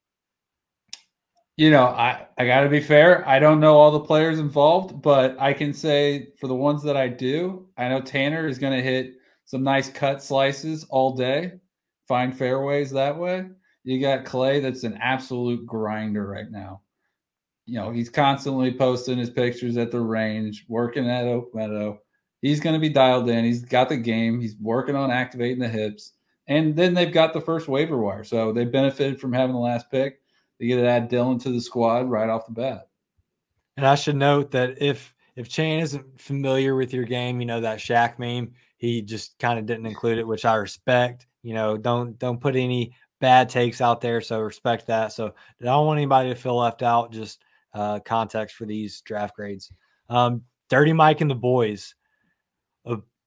You know, I, I got to be fair. I don't know all the players involved, but I can say for the ones that I do, I know Tanner is going to hit some nice cut slices all day, find fairways that way. You got Clay that's an absolute grinder right now. You know, he's constantly posting his pictures at the range, working at Oak Meadow he's going to be dialed in. He's got the game. He's working on activating the hips. And then they've got the first waiver wire. So they benefited from having the last pick. They get to add Dylan to the squad right off the bat. And I should note that if if Chan isn't familiar with your game, you know that Shaq meme, he just kind of didn't include it, which I respect. You know, don't don't put any bad takes out there, so respect that. So I don't want anybody to feel left out. Just uh, context for these draft grades. Um, Dirty Mike and the boys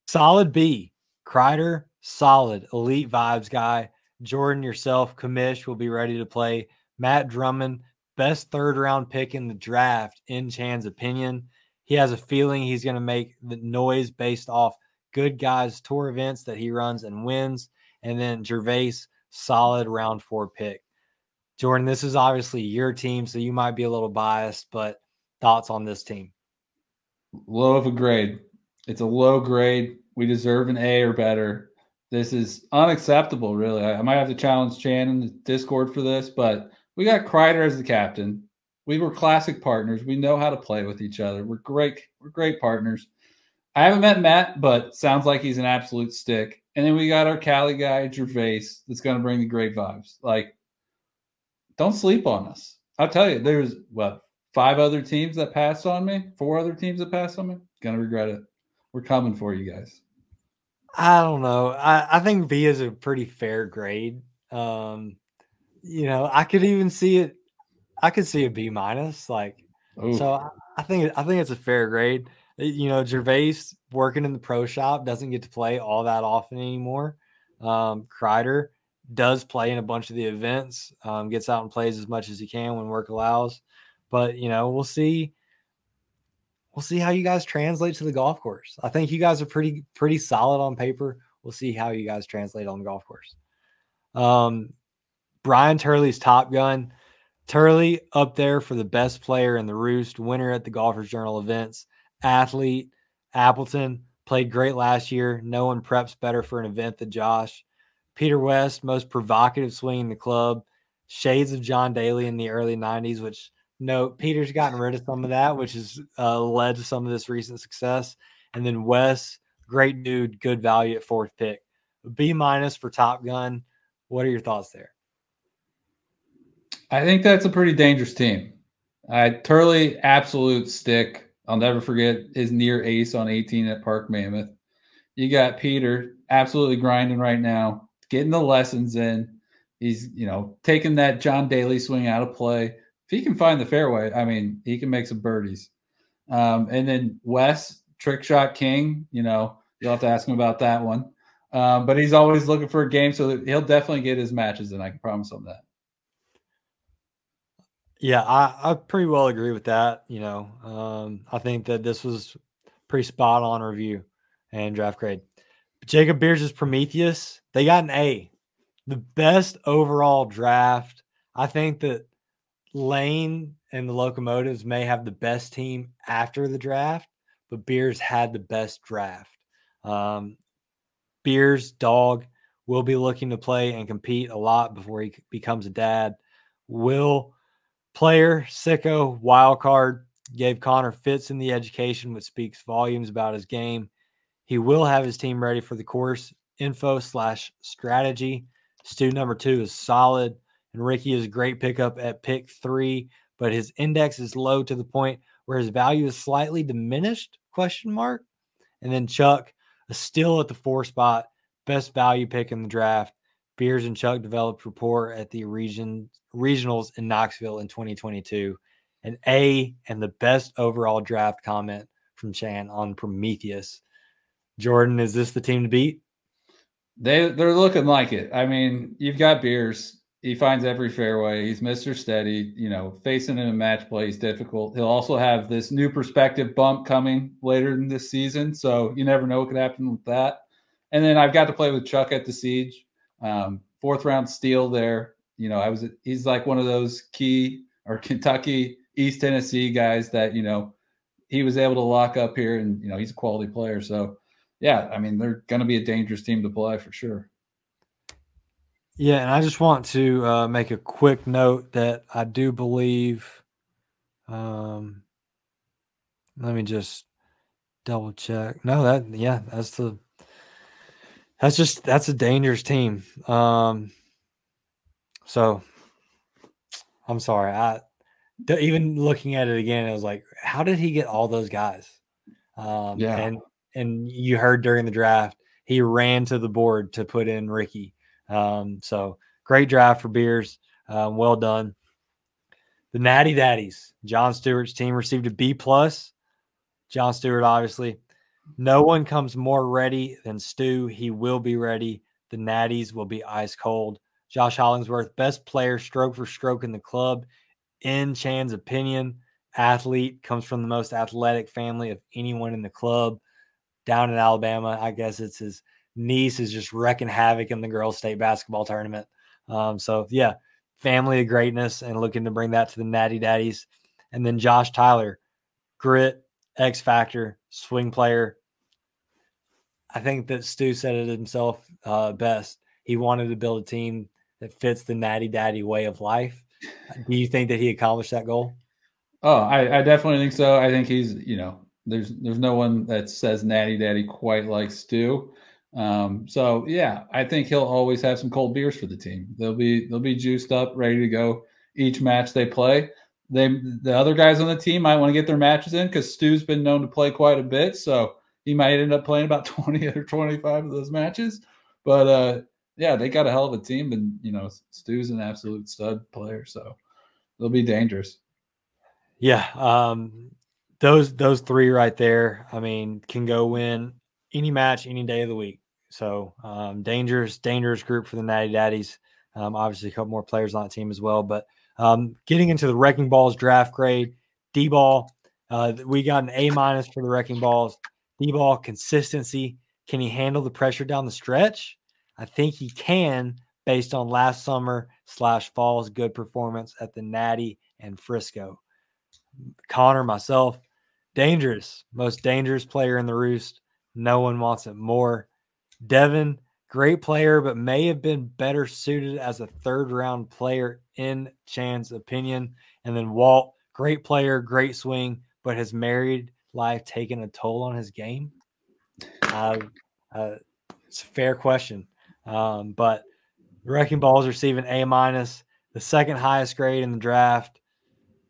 solid B. Kreider, solid, elite vibes guy. Jordan, yourself, commish will be ready to play. Matt Drummond, best third round pick in the draft, in Chan's opinion. He has a feeling he's going to make the noise based off good guys tour events that he runs and wins. And then Gervais, solid round four pick. Jordan, this is obviously your team, so you might be a little biased, but thoughts on this team? Low of a grade. It's a low grade. We deserve an A or better. This is unacceptable, really. I, might have to challenge Chan in the Discord for this, but we got Kreider as the captain. We were classic partners. We know how to play with each other. We're great. We're great partners. I haven't met Matt, but sounds like he's an absolute stick. And then we got our Cali guy, Gervais, that's going to bring the great vibes. Like, don't sleep on us. I'll tell you, there's what five other teams that passed on me, four other teams that passed on me. Gonna regret it. We're coming for you guys. I don't know. I, I think B is a pretty fair grade. Um, you know, I could even see it. I could see a B minus. Like, Ooh. so I, I think I think it's a fair grade. Uh, you know, Gervais working in the pro shop doesn't get to play all that often anymore. Um, Kreider does play in a bunch of the events, um, gets out and plays as much as he can when work allows. But you know, we'll see we'll see how you guys translate to the golf course. I think you guys are pretty pretty solid on paper. We'll see how you guys translate on the golf course. Um, Brian Turley's Top Gun. Turley up there for the best player in the Roost, winner at the Golfers Journal events, athlete. Appleton played great last year. No one preps better for an event than Josh. Peter West, most provocative swing in the club. Shades of John Daly in the early 90s, which no, Peter's gotten rid of some of that, which has uh, led to some of this recent success. And then Wes, great dude, good value at fourth pick. B minus for Top Gun. What are your thoughts there? I think that's a pretty dangerous team. I Turley, absolute stick. I'll never forget his near ace on 18 at Park Mammoth. You got Peter absolutely grinding right now, getting the lessons in. He's, you know, taking that John Daly swing out of play he can find the fairway, I mean, he can make some birdies. Um, and then Wes, trick shot king, you know, You'll have to ask him about that one. Um, but he's always looking for a game, so he'll definitely get his matches, and I can promise him that. Yeah, I, I pretty well agree with that. You know, um, I think that this was pretty spot on review and draft grade. Jacob Beers' is Prometheus, they got an A, the best overall draft. I think that Lane and the Locomotives may have the best team after the draft, but Beers had the best draft. Um, Beers, dog, will be looking to play and compete a lot before he becomes a dad. Will, player, sicko, wild card, gave Connor fits in the education, which speaks volumes about his game. He will have his team ready for the course. Info slash strategy. Stu number two is solid, and Ricky is a great pickup at pick three, but his index is low to the point where his value is slightly diminished? Question mark. And then Chuck, a still at the four spot, best value pick in the draft. Beers and Chuck developed rapport at the region regionals in Knoxville in 2022. An A and the best overall draft comment from Chan on Prometheus. Jordan, is this the team to beat? They they're looking like it. I mean, you've got Beers. He finds every fairway. He's Mr. Steady. You know, facing in a match play is difficult. He'll also have this new perspective bump coming later in this season. So you never know what could happen with that. And then I've got to play with Chuck at the siege. Um, fourth round steal there. You know, I was he's like one of those key or Kentucky, East Tennessee guys that, you know, he was able to lock up here and you know, he's a quality player. So yeah, I mean, they're going to be a dangerous team to play for sure. Yeah, and I just want to uh, make a quick note that I do believe. Um, let me just double check. No, that yeah, that's the that's just that's a dangerous team. Um, so I'm sorry. I even looking at it again, I was like, how did he get all those guys? Um, yeah, and and you heard during the draft, he ran to the board to put in Ricky. Um, so great drive for Beers. Um, well done. The Natty Daddies, John Stewart's team received a B plus. John Stewart, obviously. No one comes more ready than Stu. He will be ready. The Natties will be ice cold. Josh Hollingsworth, best player stroke for stroke in the club. In Chan's opinion, athlete comes from the most athletic family of anyone in the club down in Alabama. I guess it's his niece is just wrecking havoc in the girls' state basketball tournament. Um, so yeah, family of greatness and looking to bring that to the Natty Daddies. And then Josh Tyler, grit, X factor, swing player. I think that Stu said it himself uh, best. He wanted to build a team that fits the Natty Daddy way of life. Do you think that he accomplished that goal? Oh, I, I definitely think so. I think he's, you know, there's there's no one that says Natty Daddy quite like Stu. Um, so yeah, I think he'll always have some cold beers for the team. They'll be they'll be juiced up, ready to go each match they play. They the other guys on the team might want to get their matches in because Stu's been known to play quite a bit, so he might end up playing about twenty or twenty five of those matches. But uh, yeah, they got a hell of a team, and you know Stu's an absolute stud player, so they'll be dangerous. Yeah, um, those those three right there. I mean, can go win any match any day of the week. So um, dangerous, dangerous group for the Natty Daddies. Um, obviously, a couple more players on that team as well. But um, getting into the Wrecking Balls draft grade, D ball, uh, we got an A minus for the Wrecking Balls. D ball consistency. Can he handle the pressure down the stretch? I think he can, based on last summer slash fall's good performance at the Natty and Frisco. Connor, myself, dangerous, most dangerous player in the roost. No one wants it more. Devin, great player, but may have been better suited as a third round player, in Chan's opinion. And then Walt, great player, great swing, but has married life taken a toll on his game? Uh, uh, it's a fair question. Um, but Wrecking Balls receiving A minus, the second highest grade in the draft.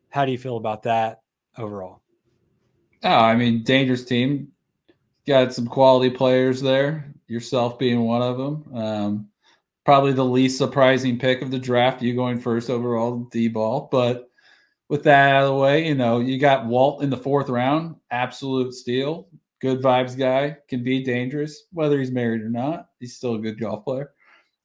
How do you feel about that overall? Oh, I mean, dangerous team. Got some quality players there yourself being one of them. Um, probably the least surprising pick of the draft, you going first overall, D ball. But with that out of the way, you know, you got Walt in the fourth round, absolute steal. good vibes guy, can be dangerous, whether he's married or not. He's still a good golf player.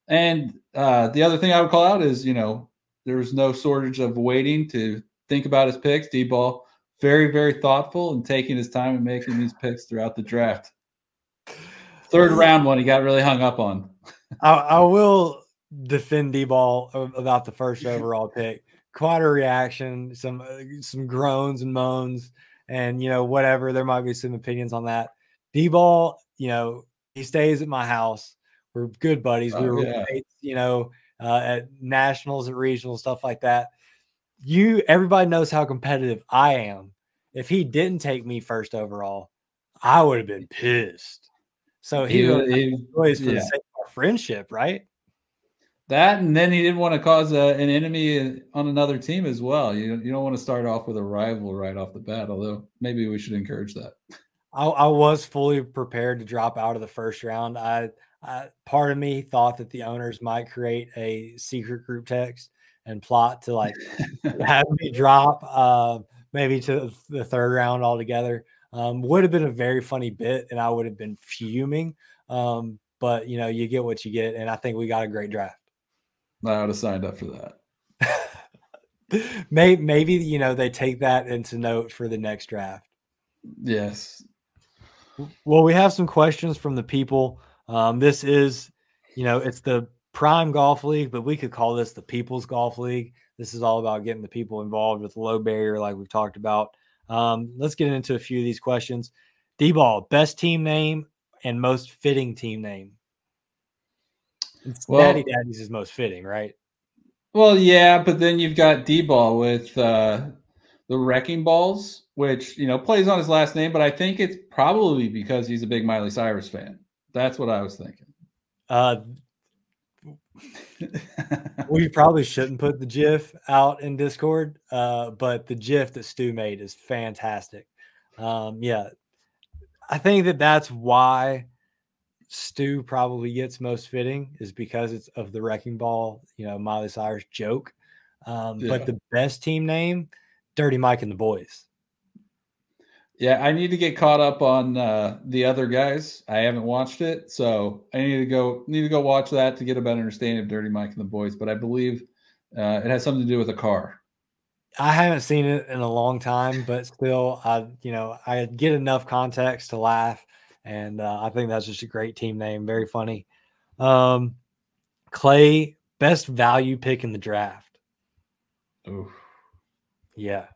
And uh, the other thing I would call out is, you know, there's no shortage of waiting to think about his picks. D ball, very, very thoughtful and taking his time and making these picks throughout the draft. Third round one, he got really hung up on. I, I will defend D ball about the first overall pick. Quite a reaction, some uh, some groans and moans, and you know whatever. There might be some opinions on that. D ball, you know, he stays at my house. We're good buddies. We Oh, were yeah. roommates, you know, uh, at nationals, at regional stuff like that. You, everybody knows how competitive I am. If he didn't take me first overall, I would have been pissed. So he, He- would he- choice for yeah. the sake of our friendship, right? That and then he didn't want to cause a, an enemy on another team as well. You you don't want to start off with a rival right off the bat. Although maybe we should encourage that. I, I was fully prepared to drop out of the first round. I, I part of me thought that the owners might create a secret group text and plot to like have me drop uh, maybe to the third round altogether. Um, would have been a very funny bit, and I would have been fuming. Um, but you know, you get what you get, and I think we got a great draft. I would have signed up for that. Maybe, maybe you know they take that into note for the next draft. Yes. Well, we have some questions from the people. Um, this is, you know, it's the Prime Golf League, but we could call this the People's Golf League. This is all about getting the people involved with low barrier, like we've talked about. Um, let's get into a few of these questions. D ball, best team name and most fitting team name. It's Well- Daddy Daddy's is most fitting, right? Well, yeah, but then you've got D ball with uh, the wrecking balls, which you know plays on his last name, but I think it's probably because he's a big Miley Cyrus fan. That's what I was thinking. Uh, we probably shouldn't put the GIF out in Discord, uh, but the GIF that Stu made is fantastic. Um, yeah, I think that that's why Stu probably gets most fitting is because it's of the wrecking ball, you know, Miley Cyrus joke. Um, Yeah. But the best team name, Dirty Mike and the Boys. Yeah, I need to get caught up on uh, the other guys. I haven't watched it, so I need to go need to go watch that to get a better understanding of Dirty Mike and the Boys. But I believe uh, it has something to do with a car. I haven't seen it in a long time, but still, I you know I get enough context to laugh, and uh, I think that's just a great team name, very funny. Um, Clay, best value pick in the draft. Oof. Yeah,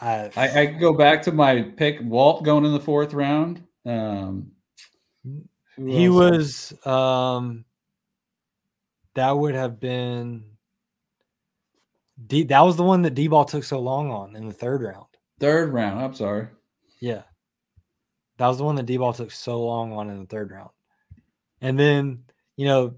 I, I, I go back to my pick, Walt going in the fourth round. Um, he was um, that would have been D, that was the one that D ball took so long on in the third round. third round. I'm sorry. Yeah. That was the one that D ball took so long on in the third round. And then, you know,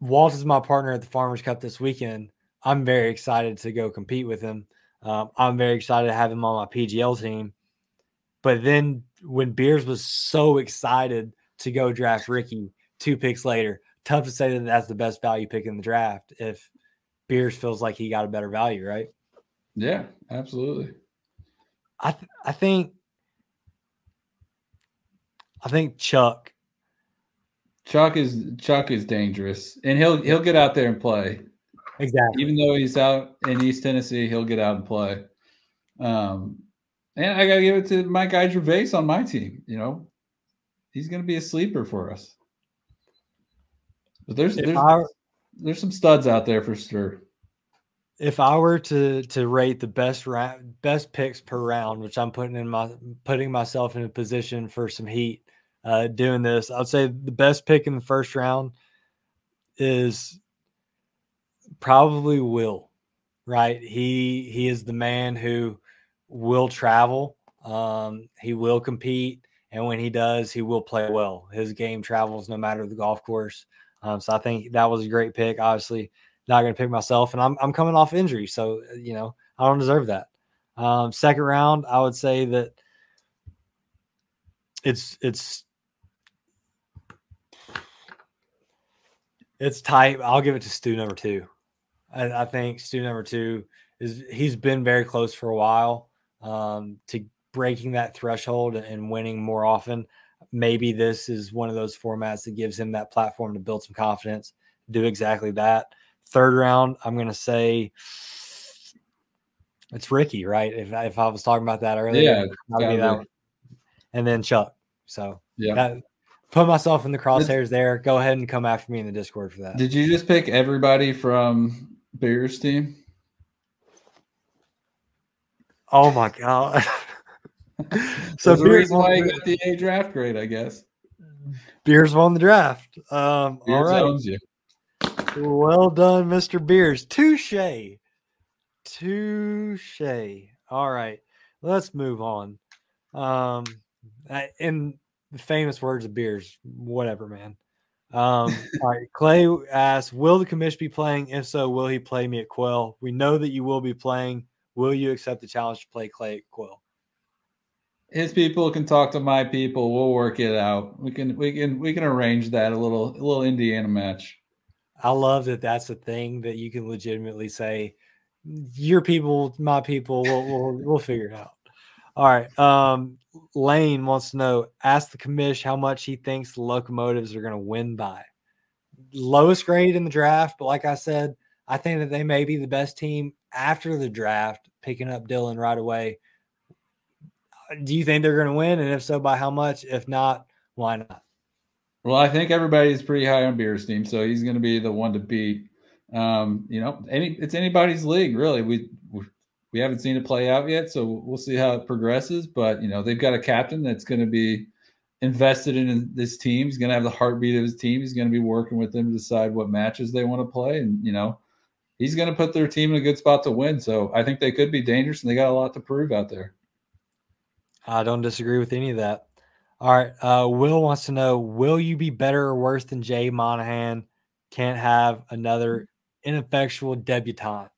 Walt is my partner at the Farmers Cup this weekend. I'm very excited to go compete with him. Um, I'm very excited to have him on my PGL team. But then when Beers was so excited to go draft Ricky two picks later, tough to say that that's the best value pick in the draft if Beers feels like he got a better value, right? Yeah, absolutely. I th- I think I think Chuck. Chuck is Chuck is dangerous, and he'll he'll get out there and play. Exactly. Even though he's out in East Tennessee, he'll get out and play. Um, and I gotta give it to my guy Gervais on my team. You know, he's gonna be a sleeper for us. But there's there's, I- there's some studs out there for sure. If I were to to rate the best round, best picks per round, which I'm putting in my putting myself in a position for some heat, uh, doing this, I'd say the best pick in the first round is probably Will. Right? He he is the man who will travel. Um, he will compete, and when he does, he will play well. His game travels no matter the golf course. Um, so I think that was a great pick. Obviously, not going to pick myself, and I'm I'm coming off injury, so uh, you know I don't deserve that. Um, second round, I would say that it's it's it's tight. I'll give it to Stu number two. I, I think Stu number two is he's been very close for a while um, to breaking that threshold and winning more often. Maybe this is one of those formats that gives him that platform to build some confidence, do exactly that. Third round, I'm going to say it's Ricky, right? If, if I was talking about that earlier, yeah, that and then Chuck. So yeah, that, put myself in the crosshairs there. Go ahead and come after me in the Discord for that. Did you just pick everybody from Beers team? Oh my god! so the reason why you got the A draft grade, I guess. Beers won the draft. Um, all right. Well done, Mr. Beers. Touche. Touche. All right. Let's move on. Um, in the famous words of Beers, whatever, man. Um, all right. Clay asks, Will the commission be playing? If so, will he play me at Quell? We know that you will be playing. Will you accept the challenge to play Clay at Quill? His people can talk to my people. We'll work it out. We can we can we can arrange that a little a little Indiana match. I love that that's a thing that you can legitimately say, your people, my people, we'll we'll, we'll figure it out. All right. Um, Lane wants to know, ask the commish how much he thinks locomotives are going to win by. Lowest grade in the draft, but like I said, I think that they may be the best team after the draft, picking up Dylan right away. Do you think they're going to win? And if so, by how much? If not, why not? Well, I think everybody's pretty high on Beer's team, so he's going to be the one to beat. Um, you know, any it's anybody's league, really. We we haven't seen it play out yet, so we'll see how it progresses. But you know, they've got a captain that's going to be invested in this team. He's going to have the heartbeat of his team. He's going to be working with them to decide what matches they want to play, and you know, he's going to put their team in a good spot to win. So I think they could be dangerous, and they got a lot to prove out there. I don't disagree with any of that. All right. Uh, Will wants to know Will you be better or worse than Jay Monahan? Can't have another ineffectual debutante.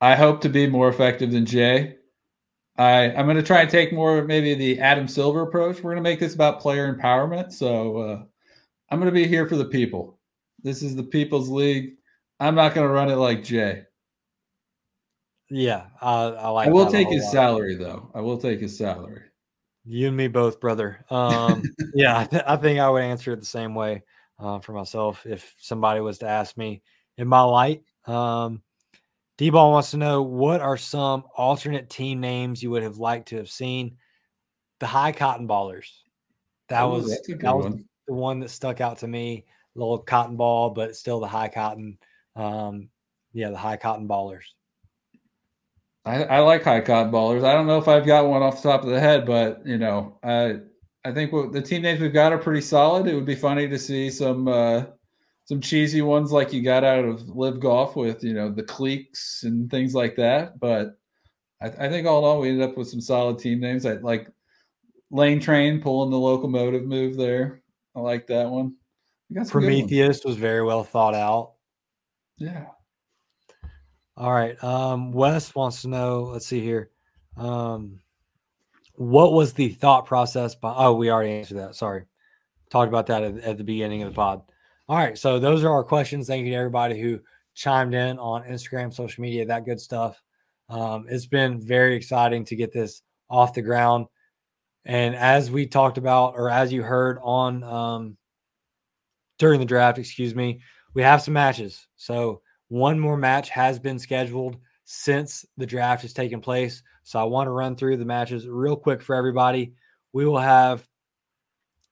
I hope to be more effective than Jay. I, I'm going to try and take more maybe the Adam Silver approach. We're going to make this about player empowerment. So uh, I'm going to be here for the people. This is the People's League. I'm not going to run it like Jay. Yeah, uh, I like. I will take his lot. salary though. I will take his salary. You and me both, brother. Um, yeah, I, th- I, think I would answer it the same way uh, for myself if somebody was to ask me in my light. Um, D-ball wants to know what are some alternate team names you would have liked to have seen. The High Cotton Ballers. That Ooh, was that was the one that stuck out to me. Little cotton ball, but still the high cotton. Um, yeah, the high cotton ballers. I, I like high cotton ballers. I don't know if I've got one off the top of the head, but you know, I I think what, the team names we've got are pretty solid. It would be funny to see some uh, some cheesy ones like you got out of LIV Golf with you know the cliques and things like that. But I, I think all in all, we ended up with some solid team names. I like Lane Train pulling the locomotive move there. I like that one. Prometheus was very well thought out. Yeah. All right. Um, Wes wants to know. Let's see here. Um, what was the thought process? By, oh, we already answered that. Sorry. Talked about that at, at the beginning of the pod. All right. So those are our questions. Thank you to everybody who chimed in on Instagram, social media, that good stuff. Um, it's been very exciting to get this off the ground. And as we talked about, or as you heard on um, during the draft, excuse me, we have some matches. So one more match has been scheduled since the draft has taken place. So I want to run through the matches real quick for everybody. We will have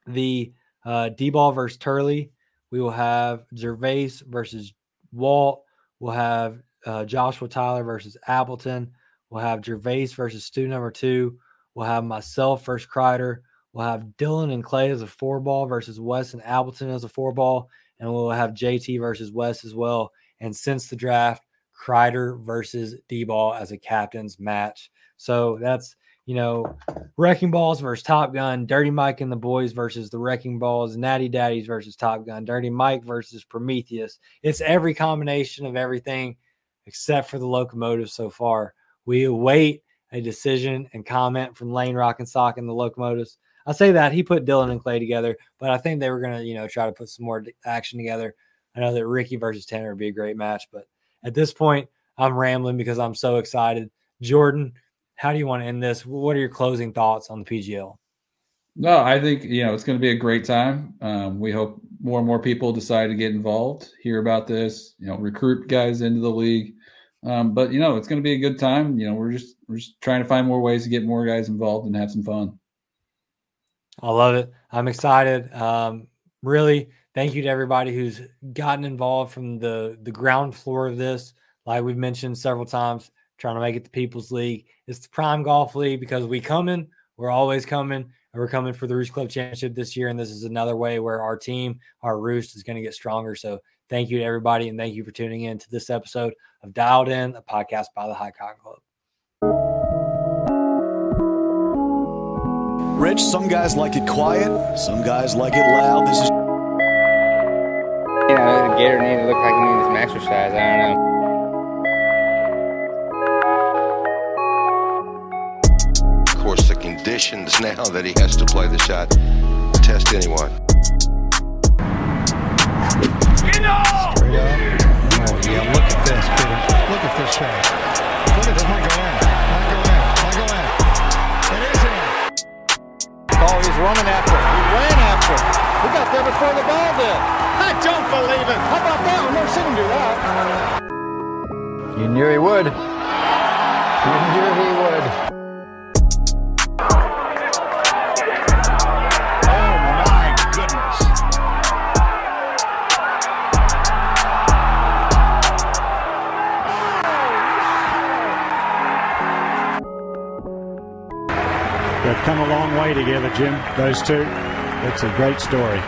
the uh, D ball versus Turley. We will have Gervais versus Walt. We'll have uh, Joshua Tyler versus Appleton. We'll have Gervais versus Stu number two. We'll have myself versus Kreider. We'll have Dylan and Clay as a four ball versus Wes and Appleton as a four ball. And we'll have JT versus Wes as well. And since the draft, Kreider versus D ball as a captain's match. So that's, you know, Wrecking Balls versus Top Gun, Dirty Mike and the Boys versus the Wrecking Balls, Natty Daddies versus Top Gun, Dirty Mike versus Prometheus. It's every combination of everything except for the locomotive so far. We await a decision and comment from Lane Rock and Sock and the locomotives. I say that he put Dylan and Clay together, but I think they were going to, you know, try to put some more action together. I know that Ricky versus Tanner would be a great match, but at this point, I'm rambling because I'm so excited. Jordan, how do you want to end this? What are your closing thoughts on the PGL? No, I think you know it's going to be a great time. Um, we hope more and more people decide to get involved, hear about this, you know, recruit guys into the league. Um, but you know, it's going to be a good time. You know, we're just we're just trying to find more ways to get more guys involved and have some fun. I love it. I'm excited. Um, really, thank you to everybody who's gotten involved from the the ground floor of this. Like we've mentioned several times, trying to make it the People's League. It's the Prime Golf League because we coming. We're always coming. And we're coming for the Roost Club Championship this year, and this is another way where our team, our Roost, is going to get stronger. So thank you to everybody, and thank you for tuning in to this episode of Dialed In, a podcast by the High Cotton Club. Rich, some guys like it quiet, some guys like it loud. This is. You know, the Gator needed to look like he needed some exercise. I don't know. Conditions now that he has to play the shot test anyone. Straight up. Oh, yeah, look at this, Peter. Look at this shot. Look at this. Might go in. Might go in. Might go in. It is in. Oh, he's running after. it. He ran after. it. He got there before the ball did. I don't believe it. How about that? I've never seen him do that. You knew he would. You knew he would. Come a long way together, Jim. Those two. It's a great story.